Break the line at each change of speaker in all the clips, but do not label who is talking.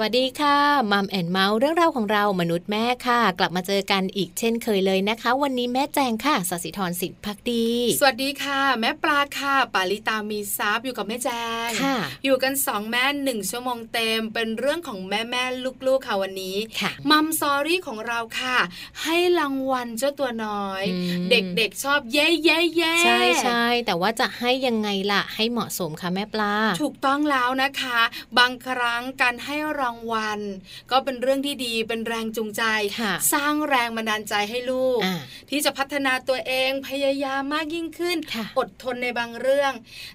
สวัสดีค่ะ Mom and Mouth เรื่องราวของเรามนุษย์แม่ค่ะ กลับมาเจอกันอีกเช่นเคยเลยนะคะ วันนี้แม่แจงค่ะสศิธรสิทธิพั กดี
สวัสดีค่ะ แม่ปลาค่ะ ปาลิตามีซับอยู่กับแม่แจง
ค่ะ
อยู่กันสองแม่หนึ่งชั่วโมงเต็ม เป็นเรื่องของแม่แม่ลูกๆค่ะวันนี้
ค่ะ
Mom Story ของเราค่ะ ให้รางวัลเจ้าตัวน้อย
อืม
เด็กๆชอบเย้เย้เย้
ใช่ใช่แต่ว่าจะให้ยังไงล่ะ ให้เหมาะสมค่ะแม่ปลา
ถูกต้องแล้วนะคะ บางครั้งการให้รางวัล ก็เป็นเรื่องที่ดีเป็นแรงจูงใจ
ค่ะ
สร้างแรงบันดาลใจให้ลูก
อ่า
ที่จะพัฒนาตัวเองพยายามมากยิ่งขึ้น
ค่ะ
อดทนในบางเรื่อง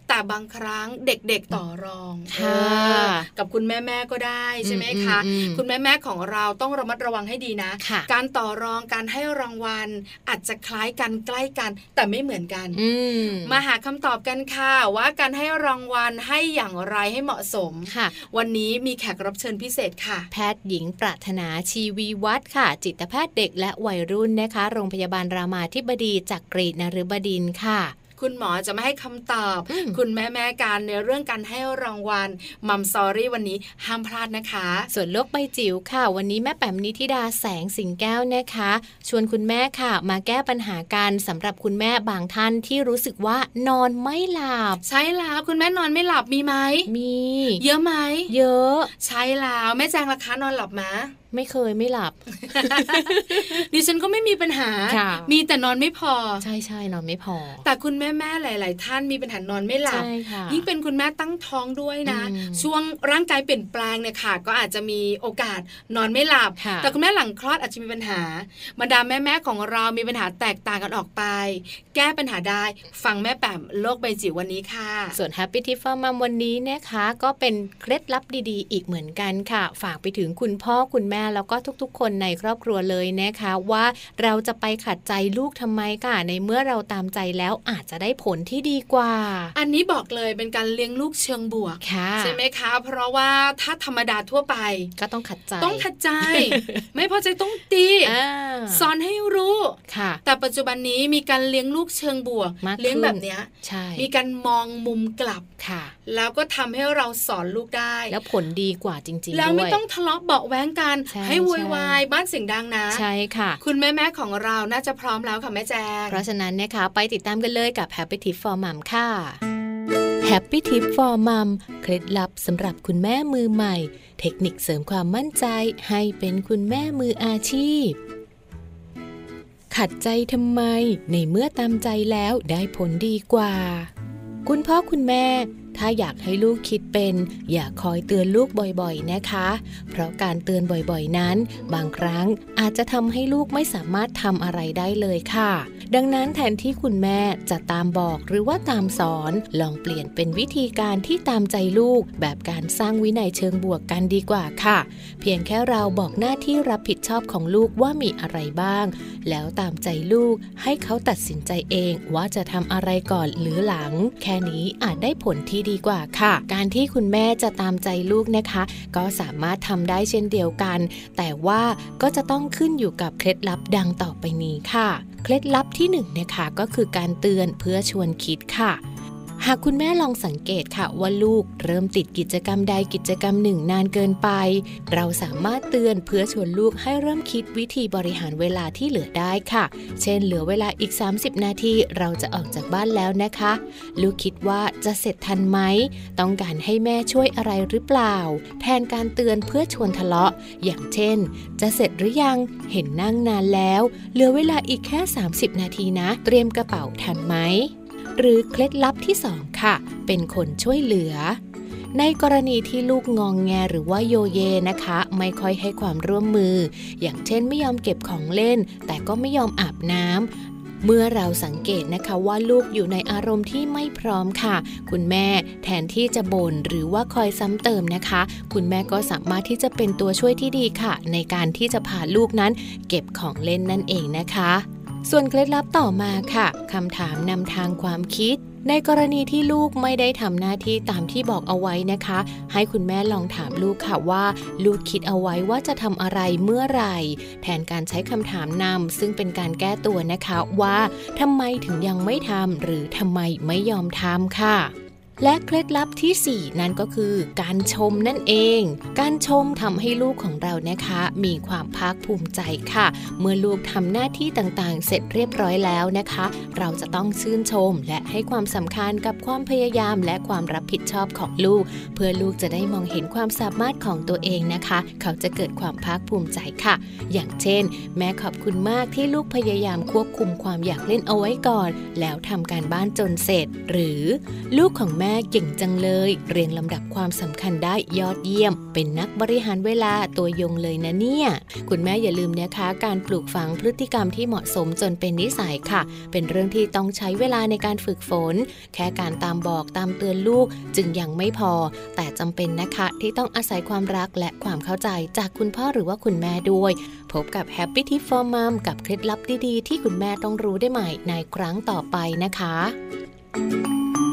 แต่บางครั้งเด็กๆต่อรอง
ค่ะ
เออกับคุณแม่ๆก็ได้ใช่ไหมคะ
อืมอืมอืม
คุณแม่ๆของเราต้องระมัดระวังให้ดีนะ
ค่ะ
การต่อรองการให้รางวัล อาจจะคล้ายกันใกล้กัน แต่ไม่เหมือนกัน
อืม
มาหาคำตอบกันค่ะว่าการให้รางวัลให้อย่างไรให้เหมาะสม
ค่ะ
วันนี้มีแขกรับเชิญพิเศษค่ะ
แพทย์หญิงปรารถนาชีวีวัฒน์ค่ะ จิตแพทย์เด็กและวัยรุ่นนะคะ โรงพยาบาลรามาธิบดีจากกรีนนฤบดินทร์ค่ะ
คุณหมอจะไม่ให้คำตอบ
อืม
คุณแม่แม่ๆการในเรื่องการให้รางวัลมัมซอรี่วันนี้ห้ามพลาดนะคะ
ส่วนโลกใบจิ๋วค่ะ วันนี้แม่แป๋มนิธิดาแสงสิงแก้วนะคะ ชวนคุณแม่ค่ะ มาแก้ปัญหากันสำหรับคุณแม่บางท่านที่รู้สึกว่านอนไม่หลับ
ใช่แล้วคุณแม่นอนไม่หลับมีไหม
มี
เยอะไหม
เยอะ
ใช่แล้วแม่แจงราคานอนหลับไหม
ไม่เคยไม่หลับ
ดิฉันก็ไม่มีปัญหา
ค่ะ
มีแต่นอนไม่พอ
ใช่ใช่นอนไม่พอ
แต่คุณแม่แม่ๆหลาย ๆ ท่านมีปัญหานอนไม่หลับ
ใช่ค่ะ
ยิ่งเป็นคุณแม่ตั้งท้องด้วยนะ
อืม
ช่วงร่างกายเปลี่ยนแปลงเนี่ยค่ะ ก็อาจจะมีโอกาสนอนไม่หลับ
ค่ะ
แต่คุณแม่หลังคลอดอาจจะมีปัญหาบรรดาแม่ๆของเรามีปัญหาแตกต่างกันออกไป แก้ปัญหาได้ฟังแม่แป๋มโลกใบจิ๋ววันนี้ค่ะ
ส่วน Happy Tip for Mom วันนี้นะคะ ก็เป็นเคล็ดลับดี ๆ อีกเหมือนกันค่ะ ฝากไปถึงคุณพ่อคุณแม่แล้วก็ทุกๆ คนในครอบครัวเลยนะคะว่าเราจะไปขัดใจลูกทำไมค่ะในเมื่อเราตามใจแล้วอาจจะได้ผลที่ดีกว่า
อันนี้บอกเลยเป็นการเลี้ยงลูกเชิงบวก
ค่ะ
ใช่ไหมคะ เพราะว่าถ้าธรรมดาทั่วไป
ก็ต้องขัดใจ
ต้องขัดใจ ไม่พอใจต้องตี
อ่า
สอนให้รู้
ค่ะ
แต่ปัจจุบันนี้มีการเลี้ยงลูกเชิงบวก
มากขึ้น
เลี้ยงแบบเนี้ย
ใช่
มีการมองมุมกลับ
ค่ะ
แล้วก็ทำให้เราสอนลูกได้
แล้วผลดีกว่าจริง ๆ
แล้วไม่
ด้วย
ต้องทะเลาะเบาะแว้งกัน
ใช่
ให้โวยว
ใช่า
ยบ้านเสียงดังนะ
ใช่ค่ะ
คุณแม่แม่ๆของเราน่าจะพร้อมแล้วค่ะแม่แจง
เพราะฉะนั้นนะคะไปติดตามกันเลยกับ Happy Tip for Mom ค่ะ Happy Tip for Mom เคล็ดลับสำหรับคุณแม่มือใหม่ เทคนิคเสริมความมั่นใจให้เป็นคุณแม่มืออาชีพขัดใจทำไม ในเมื่อตามใจแล้วได้ผลดีกว่า คุณพ่อคุณแม่ ถ้าอยากให้ลูกคิดเป็น อย่าคอยเตือนลูกบ่อยๆนะคะ เพราะการเตือนบ่อยๆนั้น บางครั้งอาจจะทำให้ลูกไม่สามารถทำอะไรได้เลยค่ะ ดังนั้นแทนที่คุณแม่จะตามบอกหรือว่าตามสอน ลองเปลี่ยนเป็นวิธีการที่ตามใจลูก แบบการสร้างวินัยเชิงบวกกันดีกว่าค่ะ เพียงแค่เราบอกหน้าที่รับผิดชอบของลูกว่ามีอะไรบ้าง แล้วตามใจลูกให้เขาตัดสินใจเองว่าจะทำอะไรก่อนหรือหลัง แค่นี้อาจได้ผลที่ดีกว่าค่ะ การที่คุณแม่จะตามใจลูกนะคะ ก็สามารถทำได้เช่นเดียวกัน แต่ว่าก็จะต้องขึ้นอยู่กับเคล็ดลับดังต่อไปนี้ค่ะ เคล็ดลับที่หนึ่งนะคะก็คือการเตือนเพื่อชวนคิดค่ะ หากคุณแม่ลองสังเกตค่ะว่าลูกเริ่มติดกิจกรรมใดกิจกรรมหนึ่งนานเกินไป เราสามารถเตือนเพื่อชวนลูกให้เริ่มคิดวิธีบริหารเวลาที่เหลือได้ค่ะ เช่น เหลือเวลาอีก 30 นาทีเราจะออกจากบ้านแล้วนะคะ ลูกคิดว่าจะเสร็จทันไหม ต้องการให้แม่ช่วยอะไรหรือเปล่า แทนการเตือนเพื่อชวนทะเลาะ อย่างเช่น จะเสร็จหรือยังเห็นนั่งนานแล้ว เหลือเวลาอีกแค่ 30 นาทีนะ เตรียมกระเป๋าทันไหม หรือเคล็ดลับที่2ค่ะ เป็นคนช่วยเหลือ ในกรณีที่ลูกงองแงหรือว่าโยเยนะคะ ไม่ค่อยให้ความร่วมมือ อย่างเช่นไม่ยอมเก็บของเล่น แต่ก็ไม่ยอมอาบน้ำเมื่อเราสังเกตนะคะว่าลูกอยู่ในอารมณ์ที่ไม่พร้อมค่ะ คุณแม่แทนที่จะบ่นหรือว่าคอยซ้ำเติมนะคะ คุณแม่ก็สามารถที่จะเป็นตัวช่วยที่ดีค่ะ ในการที่จะพาลูกนั้นเก็บของเล่นนั่นเองนะคะ ส่วนเคล็ดลับต่อมาค่ะคำถามนำทางความคิด ในกรณีที่ลูกไม่ได้ทำหน้าที่ตามที่บอกเอาไว้นะคะ ให้คุณแม่ลองถามลูกค่ะว่า ลูกคิดเอาไว้ว่าจะทำอะไรเมื่อไหร่ แทนการใช้คำถามนำซึ่งเป็นการแก้ตัวนะคะว่าทำไมถึงยังไม่ทำหรือทำไมไม่ยอมทำค่ะ และเคล็ดลับที่ 4 นั่นก็คือ การชมนั่นเอง การชมทำให้ลูกของเรานะคะ มีความภาคภูมิใจค่ะ เมื่อลูกทำหน้าที่ต่างๆ เสร็จเรียบร้อยแล้วนะคะ เราจะต้องชื่นชม และให้ความสำคัญกับความพยายามและความรับผิดชอบของลูก เพื่อลูกจะได้มองเห็นความสามารถของตัวเองนะคะ เขาจะเกิดความภาคภูมิใจค่ะ อย่างเช่น แม่ขอบคุณมากที่ลูกพยายามควบคุมความอยากเล่นเอาไว้ก่อน แล้วทำการบ้านจนเสร็จ หรือ ลูกของแม่เก่งจังเลย เรียงลำดับความสำคัญได้ยอดเยี่ยม เป็นนักบริหารเวลาตัวยงเลยนะเนี่ย คุณแม่อย่าลืมนะคะ การปลูกฝังพฤติกรรมที่เหมาะสมจนเป็นนิสัยค่ะ เป็นเรื่องที่ต้องใช้เวลาในการฝึกฝน แค่การตามบอกตามเตือนลูกจึงยังไม่พอ แต่จำเป็นนะคะที่ต้องอาศัยความรักและความเข้าใจจากคุณพ่อหรือว่าคุณแม่ด้วย พบกับ Happy Tip for Mom กับเคล็ดลับดีๆ ที่คุณแม่ต้องรู้ได้ใหม่ในครั้งต่อไปนะคะ
รู้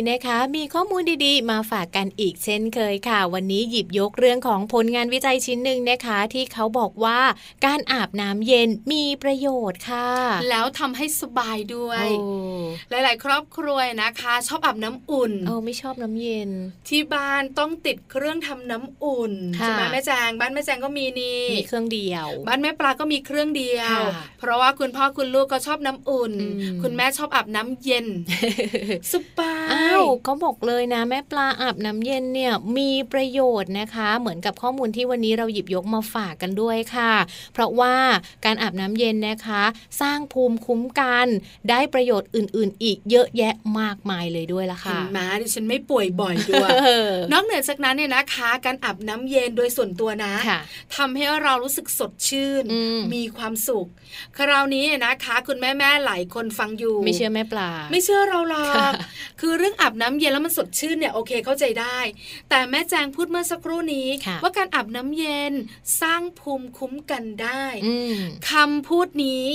นี้นะคะ มีข้อมูลดีๆ มาฝากกันอีกเช่นเคยค่ะ วันนี้หยิบยกเรื่องของผลงานวิจัยชิ้นหนึ่งนะคะ ที่เขาบอกว่าการอาบน้ำเย็นมีประโยชน์ค่ะ
แล้วทำให้สบายด้วย
โอ้
หลาย ๆ ครอบครัวนะคะ ชอบอาบน้ำอุ่น
เออไม่ชอบน้ำเย็น
ที่บ้านต้องติดเครื่องทำน้ำอุ่น
ค่ะ
ใช่ไหมแม่แจงบ้านแม่แจงก็มีนี่
มีเครื่องเดียว
บ้านแม่ปลาก็มีเครื่องเดียว
ค่ะ
เพราะว่าคุณพ่อคุณลูกก็ชอบน้ำอุ่น
อืม
คุณแม่ชอบอาบน้ำเย็นสบา
อ้าวเขาบอกเลยนะ แม่ปลาอาบน้ำเย็นเนี่ยมีประโยชน์นะคะ เหมือนกับข้อมูลที่วันนี้เราหยิบยกมาฝากกันด้วยค่ะ เพราะว่าการอาบน้ำเย็นนะคะ สร้างภูมิคุ้มกันได้ประโยชน์อื่นๆอีกเยอะแยะมากมายเลยด้วยละ
เห็
ค่ะ
นไหมดิฉันไม่ป่วยบ่อยด้วย
เออน
อกเหนือจากนั้นเนี่ยนะคะการอาบน้ำเย็นโดยส่วนตัวนะ
ค่ะ
ทำให้เรารู้สึกสดชื่น
อืม
มีความสุข คราวนี้นะคะ คุณแม่แม่ๆหลายคนฟังอยู่
ไม่เชื่อแม่ปลา
ไม่เชื่อเราหรอ
ค่ะ
กคือเรื่องอาบน้ำเย็นแล้วมันสดชื่นเนี่ยโอเคเข้าใจได้ แต่แม่แจงพูดเมื่อสักครู่นี้
ค่ะ
ว่าการอาบน้ำเย็นสร้างภูมิคุ้มกันได้
อืม
คำพูดนี้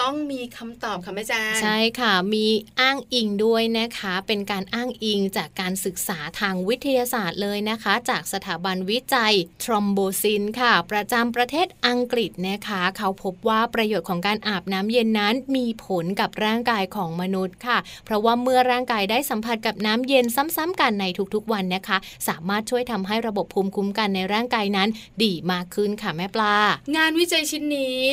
ต้องมีคำตอบค่ะแม่แจง
ใช่ค่ะ มีอ้างอิงด้วยนะคะ เป็นการอ้างอิงจากการศึกษาทางวิทยาศาสตร์เลยนะคะ จากสถาบันวิจัยทรอมโบซินค่ะ ประจำประเทศอังกฤษนะคะ เขาพบว่าประโยชน์ของการอาบน้ำเย็นนั้นมีผลกับร่างกายของมนุษย์ค่ะ เพราะว่าเมื่อร่างกายได้สัมผัสกับน้ำเย็นซ้ำๆกันในทุกๆวันนะคะ สามารถช่วยทำให้ระบบภูมิคุ้มกันในร่างกายนั้น ดีมากขึ้นค่ะแม่ปลา
งานวิจัยชิ้นนี้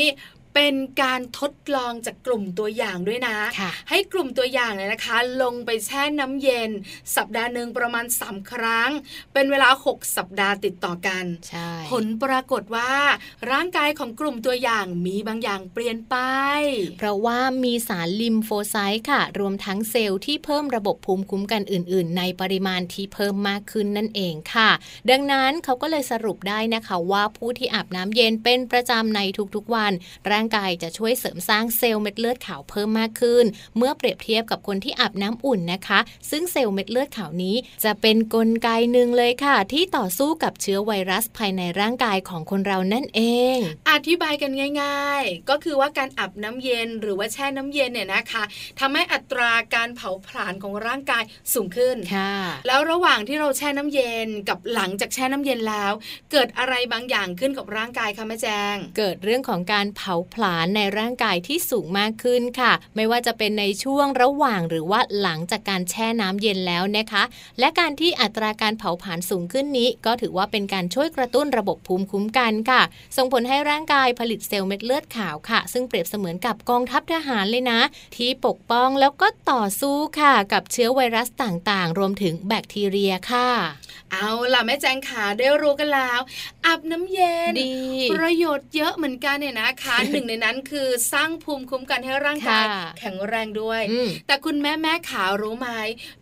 เป็นการทดลองจากกลุ่มตัวอย่างด้วยนะ
ค่ะ
ให้กลุ่มตัวอย่างเนี่ยนะคะ ลงไปแช่น้ำเย็น สัปดาห์หนึ่งประมาณ 3 ครั้ง เป็นเวลา 6 สัปดาห์ติดต่อกัน
ใช่
ผลปรากฏว่า ร่างกายของกลุ่มตัวอย่างมีบางอย่างเปลี่ยนไป
เพราะว่ามีสารลิมโฟไซต์ค่ะ รวมทั้งเซลล์ที่เพิ่มระบบภูมิคุ้มกันอื่น ๆ ในปริมาณที่เพิ่มมากขึ้นนั่นเองค่ะ ดังนั้นเขาก็เลยสรุปได้นะคะว่าผู้ที่อาบน้ำเย็นเป็นประจำในทุกๆวันร่างกายจะช่วยเสริมสร้างเซลล์เม็ดเลือดขาวเพิ่มมากขึ้น เมื่อเปรียบเทียบกับคนที่อาบน้ำอุ่นนะคะ ซึ่งเซลล์เม็ดเลือดขาวนี้ จะเป็นนกลไกหนึ่งเลยค่ะ ที่ต่อสู้กับเชื้อไวรัสภายในร่างกายของคนเรานั่นเอง
อธิบายกันง่าย ๆ ก็คือว่าการอาบน้ำเย็นหรือว่าแช่น้ำเย็นเนี่ยนะคะทำให้อัตราการเผาผลาญของร่างกายสูงขึ้น
ค่ะ
แล้วระหว่างที่เราแช่น้ำเย็นกับหลังจากแช่น้ำเย็นแล้ว เกิดอะไรบางอย่างขึ้นกับร่างกายคะแม่แจง
เกิดเรื่องของการเผาผลาญในร่างกายที่สูงมากขึ้นค่ะ ไม่ว่าจะเป็นในช่วงระหว่างหรือว่าหลังจากการแช่น้ำเย็นแล้วนะคะ และการที่อัตราการเผาผลาญสูงขึ้นนี้ ก็ถือว่าเป็นการช่วยกระตุ้นระบบภูมิคุ้มกันค่ะ ส่งผลให้ร่างกายผลิตเซลล์เม็ดเลือดขาวค่ะ ซึ่งเปรียบเสมือนกับกองทัพทหารเลยนะ ที่ปกป้องแล้วก็ต่อสู้ค่ะ กับเชื้อไวรัสต่างๆ รวมถึงแบคทีเรียค่ะ
เอาล่ะแม่แจงขาได้รู้กันแล้วอาบน้ำเย็น
ดี
ประโยชน์เยอะเหมือนกันเนี่ยนะคะหนึ่งในนั้นคือสร้างภูมิคุ้มกันให้ร่างกาย
ค่ะ
แข็งแรงด้วย
อืม
แต่คุณแม่แม่ขารู้ไหม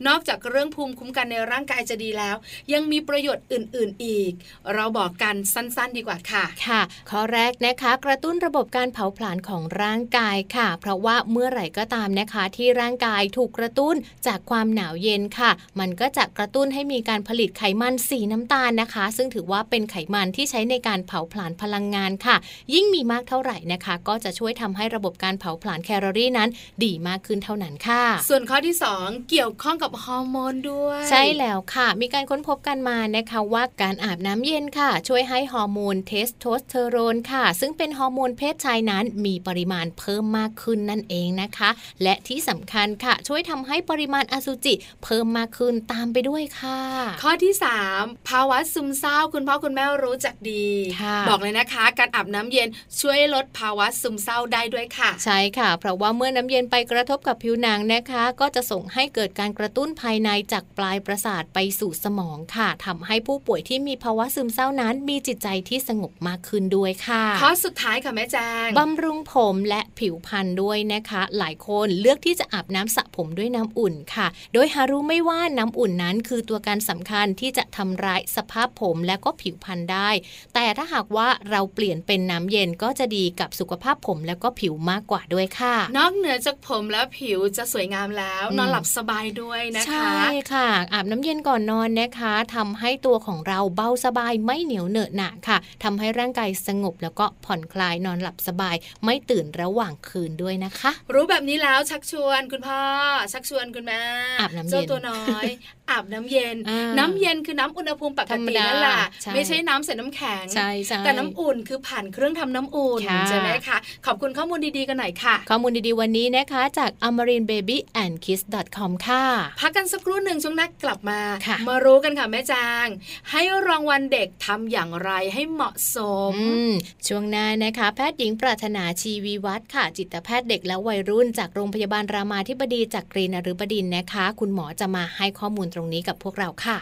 นอกจากเรื่องภูมิคุ้มกันในร่างกายจะดีแล้ว ยังมีประโยชน์อื่น ๆอีก เราบอกกันสั้นๆ ดีกว่าค่ะ
ค่ะ ข้อแรกนะคะกระตุ้นระบบการเผาผลาญของร่างกายค่ะ เพราะว่าเมื่อไหร่ก็ตามนะคะ ที่ร่างกายถูกกระตุ้นจากความหนาวเย็นค่ะ มันก็จะกระตุ้นให้มีการผลิตไขมันสีน้ำตาลนะคะ ซึ่งถือว่าเป็นไขมันที่ใช้ในการเผาผลาญพลังงานค่ะ ยิ่งมีมากเท่าไหร่นะคะก็จะช่วยทำให้ระบบการเผาผลาญแคลอรี่นั้น ดีมากขึ้นเท่านั้นค่ะ
ส่วนข้อที่ 2 เกี่ยวข้องกับฮอร์โมนด้วย
ใช่แล้วค่ะ มีการค้นพบกันมานะคะว่าการอาบน้ำเย็นค่ะ ช่วยให้ฮอร์โมนเทสโทสเตอโรนค่ะ ซึ่งเป็นฮอร์โมนเพศชายนั้นมีปริมาณเพิ่มมากขึ้นนั่นเองนะคะ และที่สำคัญค่ะ ช่วยทำให้ปริมาณอสุจิ เพิ่มมากขึ้นตามไปด้วยค่ะ
ข้อที่ 3 ภาวะซึมเศร้าคุณพ่อคุณแม่รู้จักดี
ค่ะ
บอกเลยนะคะ การอาบน้ำเย็นช่วยลดภาวะซึมเศร้าได้ด้วยค่ะ
ใช่ค่ะ เพราะว่าเมื่อน้ำเย็นไปกระทบกับผิวหนังนะคะ ก็จะส่งให้เกิดการกระตุ้นภายในจากปลายประสาทไปสู่สมองค่ะทำให้ผู้ป่วยที่มีภาวะซึมเศร้านั้น มีจิตใจที่สงบมากขึ้นด้วยค่ะ
ข้อสุดท้ายค่ะแม่แจง
บำรุงผมและผิวพรรณด้วยนะคะ หลายคนเลือกที่จะอาบน้ำสระผมด้วยน้ำอุ่นค่ะ โดยหารู้ไม่ว่าน้ำอุ่นนั้น คือตัวการสำคัญที่จะทำร้ายสภาพผมและก็ผิวพรรณได้ แต่ถ้าหากว่าเราเปลี่ยนเป็นน้ำเย็นก็จะดีกับสุขภาพผมและก็ผิวมากกว่าด้วยค่ะ
นอกเหนือจากผมแล้วผิวจะสวยงามแล้ว
อืม
นอนหลับสบายด้วยนะคะ
ใช่ค่ะ อาบน้ำเย็นก่อนนอนนะคะทำให้ตัวของเราเบาสบายไม่เหนียวเหนอะหนะค่ะทำให้ร่างกายสงบแล้วก็ผ่อนคลายนอนหลับสบาย ไม่ตื่นระหว่างคืนด้วยนะคะ
รู้แบบนี้แล้วชักชวนคุณพ่อ ชักชวนคุณแม่
อาบน้ำเย็น
เจ้าตัวน้อยอาบน้ำเย็น
อ่า
น้ำเย็นคือน้ำอุณหภูมิปก
ธรรม
ติ
ดา
นั่นแหละ
ใช่
ไม่ใช่น้ำใส่น้ำแข็ง
ใช่ใช่
แต่น้ำอุ่นคือผ่านเครื่องทำน้ำอุ่น
ค่ะ
ใช่ไหมคะ ขอบคุณข้อมูลดีๆกันหน่อยค่ะ
ข้อมูลดีๆวันนี้นะคะ จาก amarinbabyandkids.com ค่ะ
พักกันสักครู่หนึ่งช่วงหนักกลับมา
ค่ะ
มารู้กันค่ะแม่จาง ให้รางวัลเด็กทำอย่างไรให้เหมาะสม
อืม
ช่วงหน้านะคะ แพทย์หญิงปรารถนาชีวีวัฒน์ค่ะ จิตแพทย์เด็กและวัยรุ่น จากโรงพยาบาลรามาธิบดีจากกรีนฤบดินนะคะ คุณหมอจะมาให้ข้อมูลตรงนี้กับพวกเราค่ะ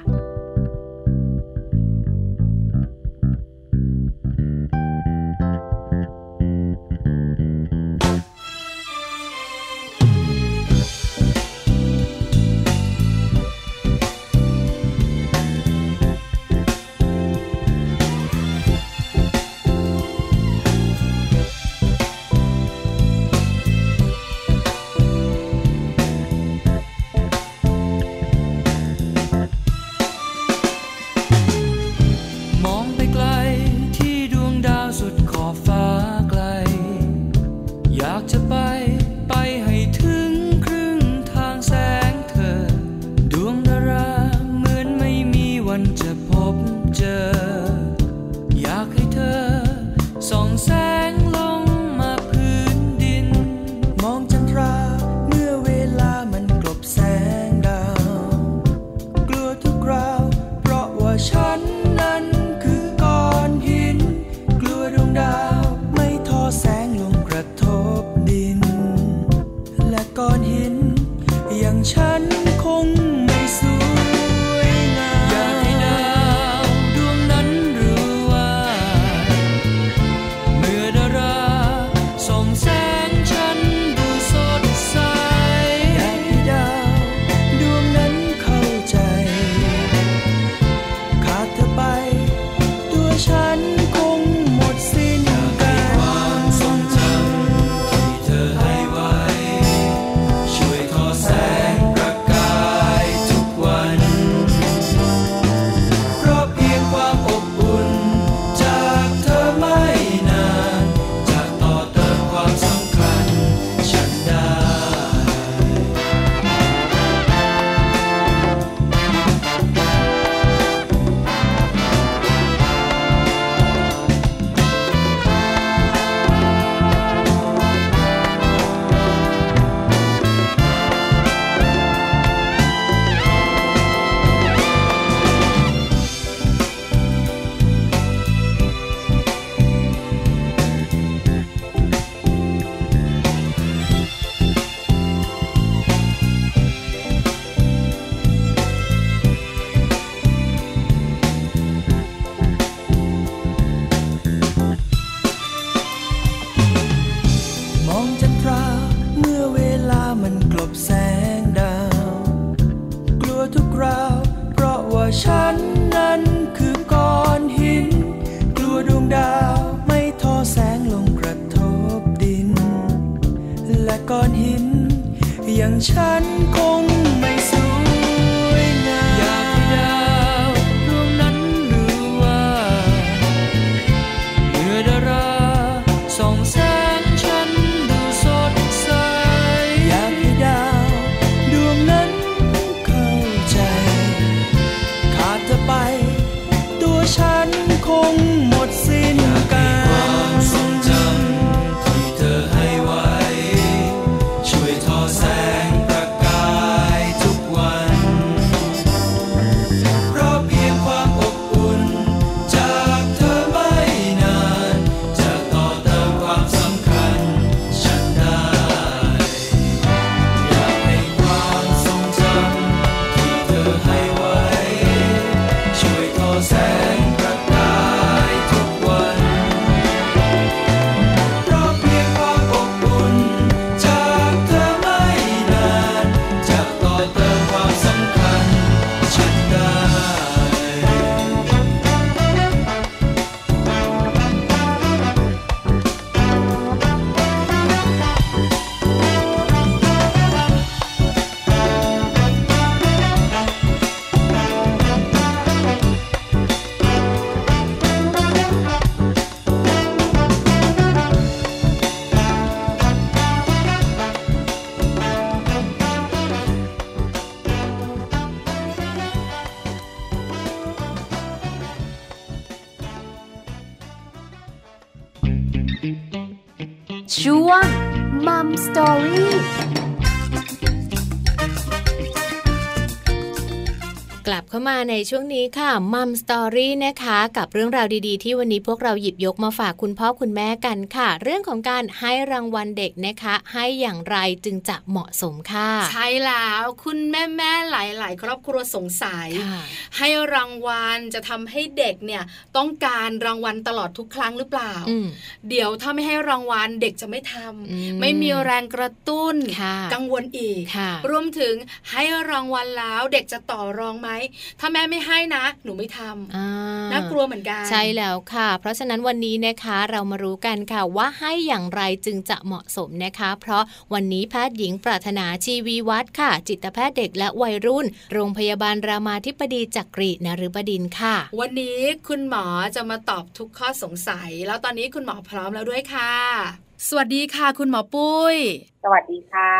มาในช่วงนี้ค่ะมัมสตอรี่นะคะ กับเรื่องราวดีๆ ที่วันนี้พวกเราหยิบยกมาฝากคุณพ่อคุณแม่กันค่ะ เรื่องของการให้รางวัลเด็กนะคะ ให้อย่างไรจึงจะเหมาะสมค่ะ
ใช่แล้วคุณแม่แม่ๆหลาย ๆ ครอบครัวสงสัย
ค่ะ
ให้รางวัลจะทำให้เด็กเนี่ยต้องการรางวัลตลอดทุกครั้งหรือเปล่า
อืม
เดี๋ยวถ้าไม่ให้รางวัลเด็กจะไม่ทำ
อืม
ไม่มีแรงกระตุ้น
ค่ะ
กังวลอีก
ค่ะ
รวมถึงให้รางวัลแล้วเด็กจะต่อรองไหมถ้าแม่ไม่ให้นะ หนูไม่ทำ
อ่า
น่ากลัวเหมือนกัน
ใช่แล้วค่ะ เพราะฉะนั้นวันนี้นะคะเรามารู้กันค่ะว่าให้อย่างไรจึงจะเหมาะสมนะคะ เพราะวันนี้แพทย์หญิงปรารถนาชีวีวัฒน์ค่ะ จิตแพทย์เด็กและวัยรุ่น โรงพยาบาลรามาธิบดีจักรีนฤบดินทร์ค่ะ
วันนี้คุณหมอจะมาตอบทุกข้อสงสัย แล้วตอนนี้คุณหมอพร้อมแล้วด้วยค่ะ สวัสดีค่ะ คุณหมอปุ้ย
สวัสดีค่ะ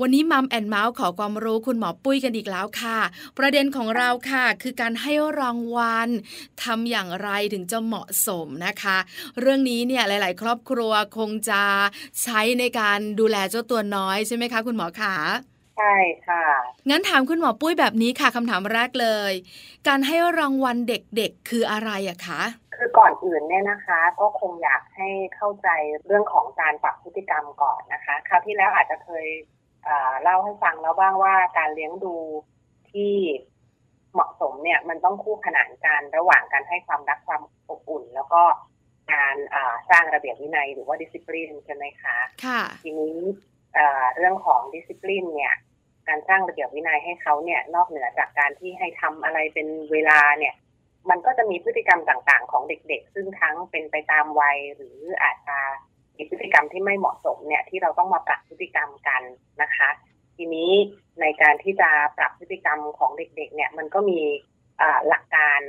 วันนี้มัมแอนเมาส์ขอความรู้คุณหมอปุ้ยกันอีกแล้วค่ะ ประเด็นของเราค่ะ คือการให้รางวัลทำอย่างไรถึงจะเหมาะสมนะคะ เรื่องนี้เนี่ยหลาย ๆ ครอบครัวคงจะใช้ในการดูแลเจ้าตัวน้อยใช่ไหมคะ คุณหมอขา
ใช่ค่ะ
งั้นถามคุณหมอปุ้ยแบบนี้ค่ะคำถามแรกเลย การให้รางวัลเด็กๆ คืออะไรอะคะ
คือก่อนอื่นเนี่ยนะคะ ก็คงอยากให้เข้าใจเรื่องของการปรับพฤติกรรมก่อนนะคะคราวที่แล้วอาจจะเคยเล่าให้ฟังแล้วบ้างว่าการเลี้ยงดูที่เหมาะสมเนี่ยมันต้องคู่ขนานกันระหว่างการให้ความรักความอบอุ่น แล้วก็การสร้างระเบียบวินัยหรือว่าดิสซิ p ลินใช่ไหมคะ
ค่ะ
ทีนี้เรื่องของดิสซิ p ลินเนี่ยการสร้างระเบียบวินัยให้เขาเนี่ยนอกเหนือจากการที่ให้ทำอะไรเป็นเวลาเนี่ย มันก็จะมีพฤติกรรมต่างๆ ของเด็กๆ ซึ่งทั้งเป็นไปตามวัยหรืออาจจะมีพฤติกรรมที่ไม่เหมาะสมเนี่ยที่เราต้องมาปรับพฤติกรรมกันนะคะ ทีนี้ในการที่จะปรับพฤติกรรมของเด็กๆ เนี่ยมันก็มีหลักการ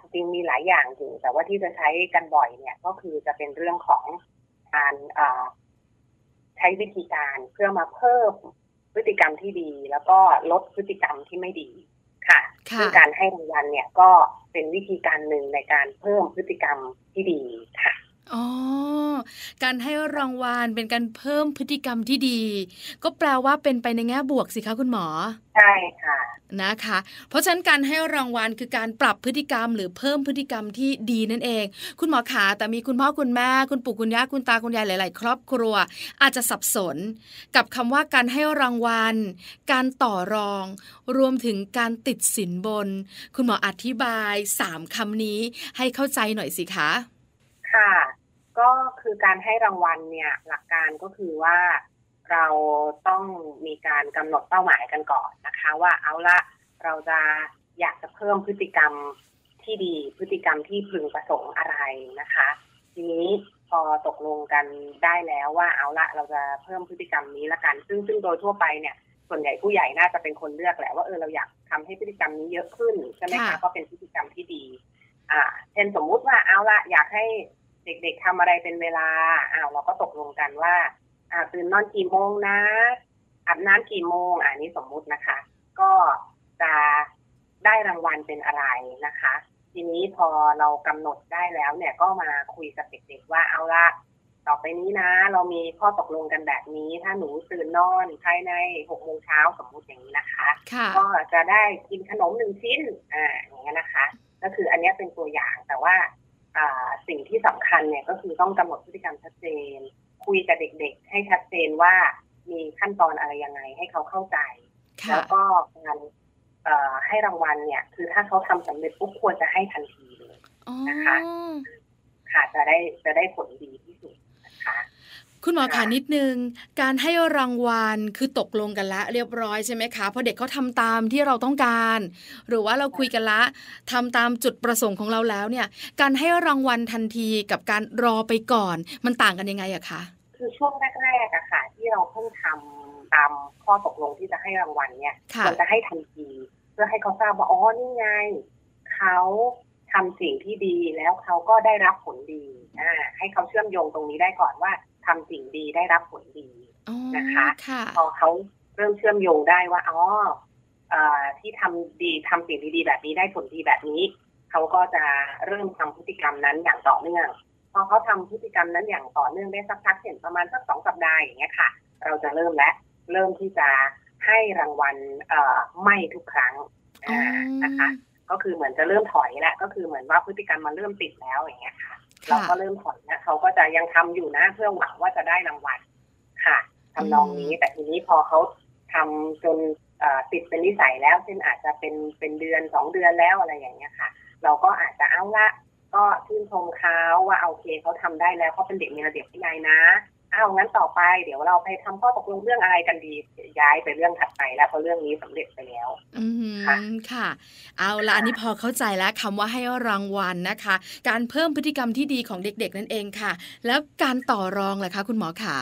จริงๆมีหลายอย่างอยู่ แต่ว่าที่จะใช้กันบ่อยเนี่ยก็คือจะเป็นเรื่องของการใช้วิธีการเพื่อมาเพิ่มพฤติกรรมที่ดี แล้วก็ลดพฤติกรรมที่ไม่ดี ค่ะ
ค่ะ
ซึ่งการให้รางวัลเนี่ยก็เป็นวิธีการหนึ่งในการเพิ่มพฤติกรรมที่ดีค่ะ
อ๋อ การให้รางวัลเป็นการเพิ่มพฤติกรรมที่ดี ก็แปลว่าเป็นไปในแง่บวกสิคะคุณหมอ
ใช่ค่ะ
นะคะ เพราะฉะนั้นการให้รางวัลคือการปรับพฤติกรรม หรือเพิ่มพฤติกรรมที่ดีนั่นเอง คุณหมอขาแต่มีคุณพ่อคุณแม่ คุณปู่คุณย่าคุณตาคุณยายหลาย ๆ ครอบครัว อาจจะสับสน กับคำว่าการให้รางวัล การต่อรอง รวมถึงการติดสินบน คุณหมออธิบายสามคำนี้ให้เข้าใจหน่อยสิคะ
ค่ะ ก็คือการให้รางวัลเนี่ยหลักการก็คือว่าเราต้องมีการกำหนดเป้าหมายกันก่อนนะคะ ว่าเอาละเราจะอยากจะเพิ่มพฤติกรรมที่ดีพฤติกรรมที่พึงประสงค์อะไรนะคะ ทีนี้พอตกลงกันได้แล้วว่าเอาละเราจะเพิ่มพฤติกรรมนี้ละกัน ซึ่งซึ่งโดยทั่วไปเนี่ย ส่วนใหญ่ผู้ใหญ่น่าจะเป็นคนเลือกแหละว่าเออเราอยากทำให้พฤติกรรมนี้เยอะขึ้นใช่ไหมคะ
ค่ะ
ก็เป็นพฤติกรรมที่ดี อ่า เช่นสมมุติว่าเอาละอยากให้ เด็กๆทำอะไรเป็นเวลาอ้าวเราก็ตกลงกันว่าอ่าตื่นนอนกี่โมงนะอาบน้ำกี่โมงอะอันนี้สมมุตินะคะ ก็จะได้รางวัลเป็นอะไรนะคะ ทีนี้พอเรากำหนดได้แล้วเนี่ยก็มาคุยกับเด็กๆว่าเอาละต่อไปนี้นะ เรามีข้อตกลงกันแบบนี้ ถ้าหนูตื่นนอนภายในหกโมงเช้าสมมุติอย่างนี้นะคะ
ค่ะ
ก็จะได้กินขนมหนึ่งชิ้นอ่าอย่างเงี้ยนะคะ ก็คืออันเนี้ยเป็นตัวอย่างแต่ว่าอ่า สิ่งที่สำคัญเนี่ยก็คือต้องกำหนดพฤติกรรมชัดเจน คุยกับเด็กๆ ให้ชัดเจนว่ามีขั้นตอนอะไรยังไงให้เขาเข้าใจ
ค่ะ
แล้วก็การเอ่อให้รางวัลเนี่ย คือถ้าเขาทำสำเร็จปุ๊บควรจะให้ทันทีเลย
อ๋อ
นะคะค่ะจะได้จะได้ผลดีที่สุดนะคะ
คุณหมอขา
ค่ะ
นิดนึง การให้รางวัลคือตกลงกันละ เรียบร้อยใช่ไหมคะพอเด็กเขาทำตามที่เราต้องการ หรือว่าเราคุยกันละทำตามจุดประสงค์ของเราแล้วเนี่ย การให้รางวัลทันทีกับการรอไปก่อน มันต่างกันยังไงอะคะ
คือช่วงแรกๆอะค่ะ ที่เราเพิ่งทำตามข้อตกลงที่จะให้รางวัลเนี่ย
ค่ะ
ควรจะให้ทันทีเพื่อให้เขาทราบว่าอ๋อนี่ไงเขาทำสิ่งที่ดีแล้วเขาก็ได้รับผลดีอ่าให้เขาเชื่อมโยงตรงนี้ได้ก่อนว่า ทำสิ่งดีได้รับผลดี
อ๋อ
นะคะ
ค่ะ
พอเขาเริ่มเชื่อมโยงได้ว่าอ๋อเอ่อที่ทำดีทำสิ่งดีๆแบบนี้ได้ผลดีแบบนี้ เขาก็จะเริ่มทำพฤติกรรมนั้นอย่างต่อเนื่องพอเขาทำพฤติกรรมนั้นอย่างต่อเนื่องได้สักพักเห็นประมาณสักสองสัปดาห์อย่างเงี้ยค่ะ เราจะเริ่มและเริ่มที่จะให้รางวัลเอ่อไม่ทุกครั้ง
อ๋อ
อ่านะคะ ก็คือเหมือนจะเริ่มถอยแล้วก็คือเหมือนว่าพฤติกรรมมันเริ่มติดแล้วอย่างเงี้ยค่ะ เราก็เริ่มถอยนะเขาก็จะยังทำอยู่นะเพื่อหวังว่าจะได้รางวัลค่ะทำนองนี้แต่ทีนี้พอเขาทำจนเอ่อติดเป็นนิสัยแล้วเช่นอาจจะเป็นเป็นเดือนสองเดือนแล้วอะไรอย่างเงี้ยค่ะ เราก็อาจจะเอาละก็ชื่นชมเขาว่าโอเคเขาทำได้แล้วเขาเป็นเด็กมีระเบียบวินัยนะเอางั้นต่อไป เดี๋ยวเราไปทำข้อตกลงเรื่องอะไรกันดีย้ายไปเรื่องถัดไปแล้วเพราะเรื่องนี้สำเร็จไปแล้ว
อืม
ค่ะ
ค่ะเอาละ
ค่ะ
อันนี้พอเข้าใจแล้วคำว่าให้รางวัลนะคะ การเพิ่มพฤติกรรมที่ดีของเด็ก ๆ นั่นเองค่ะ แล้วการต่อรองล่ะคะคุณหมอขา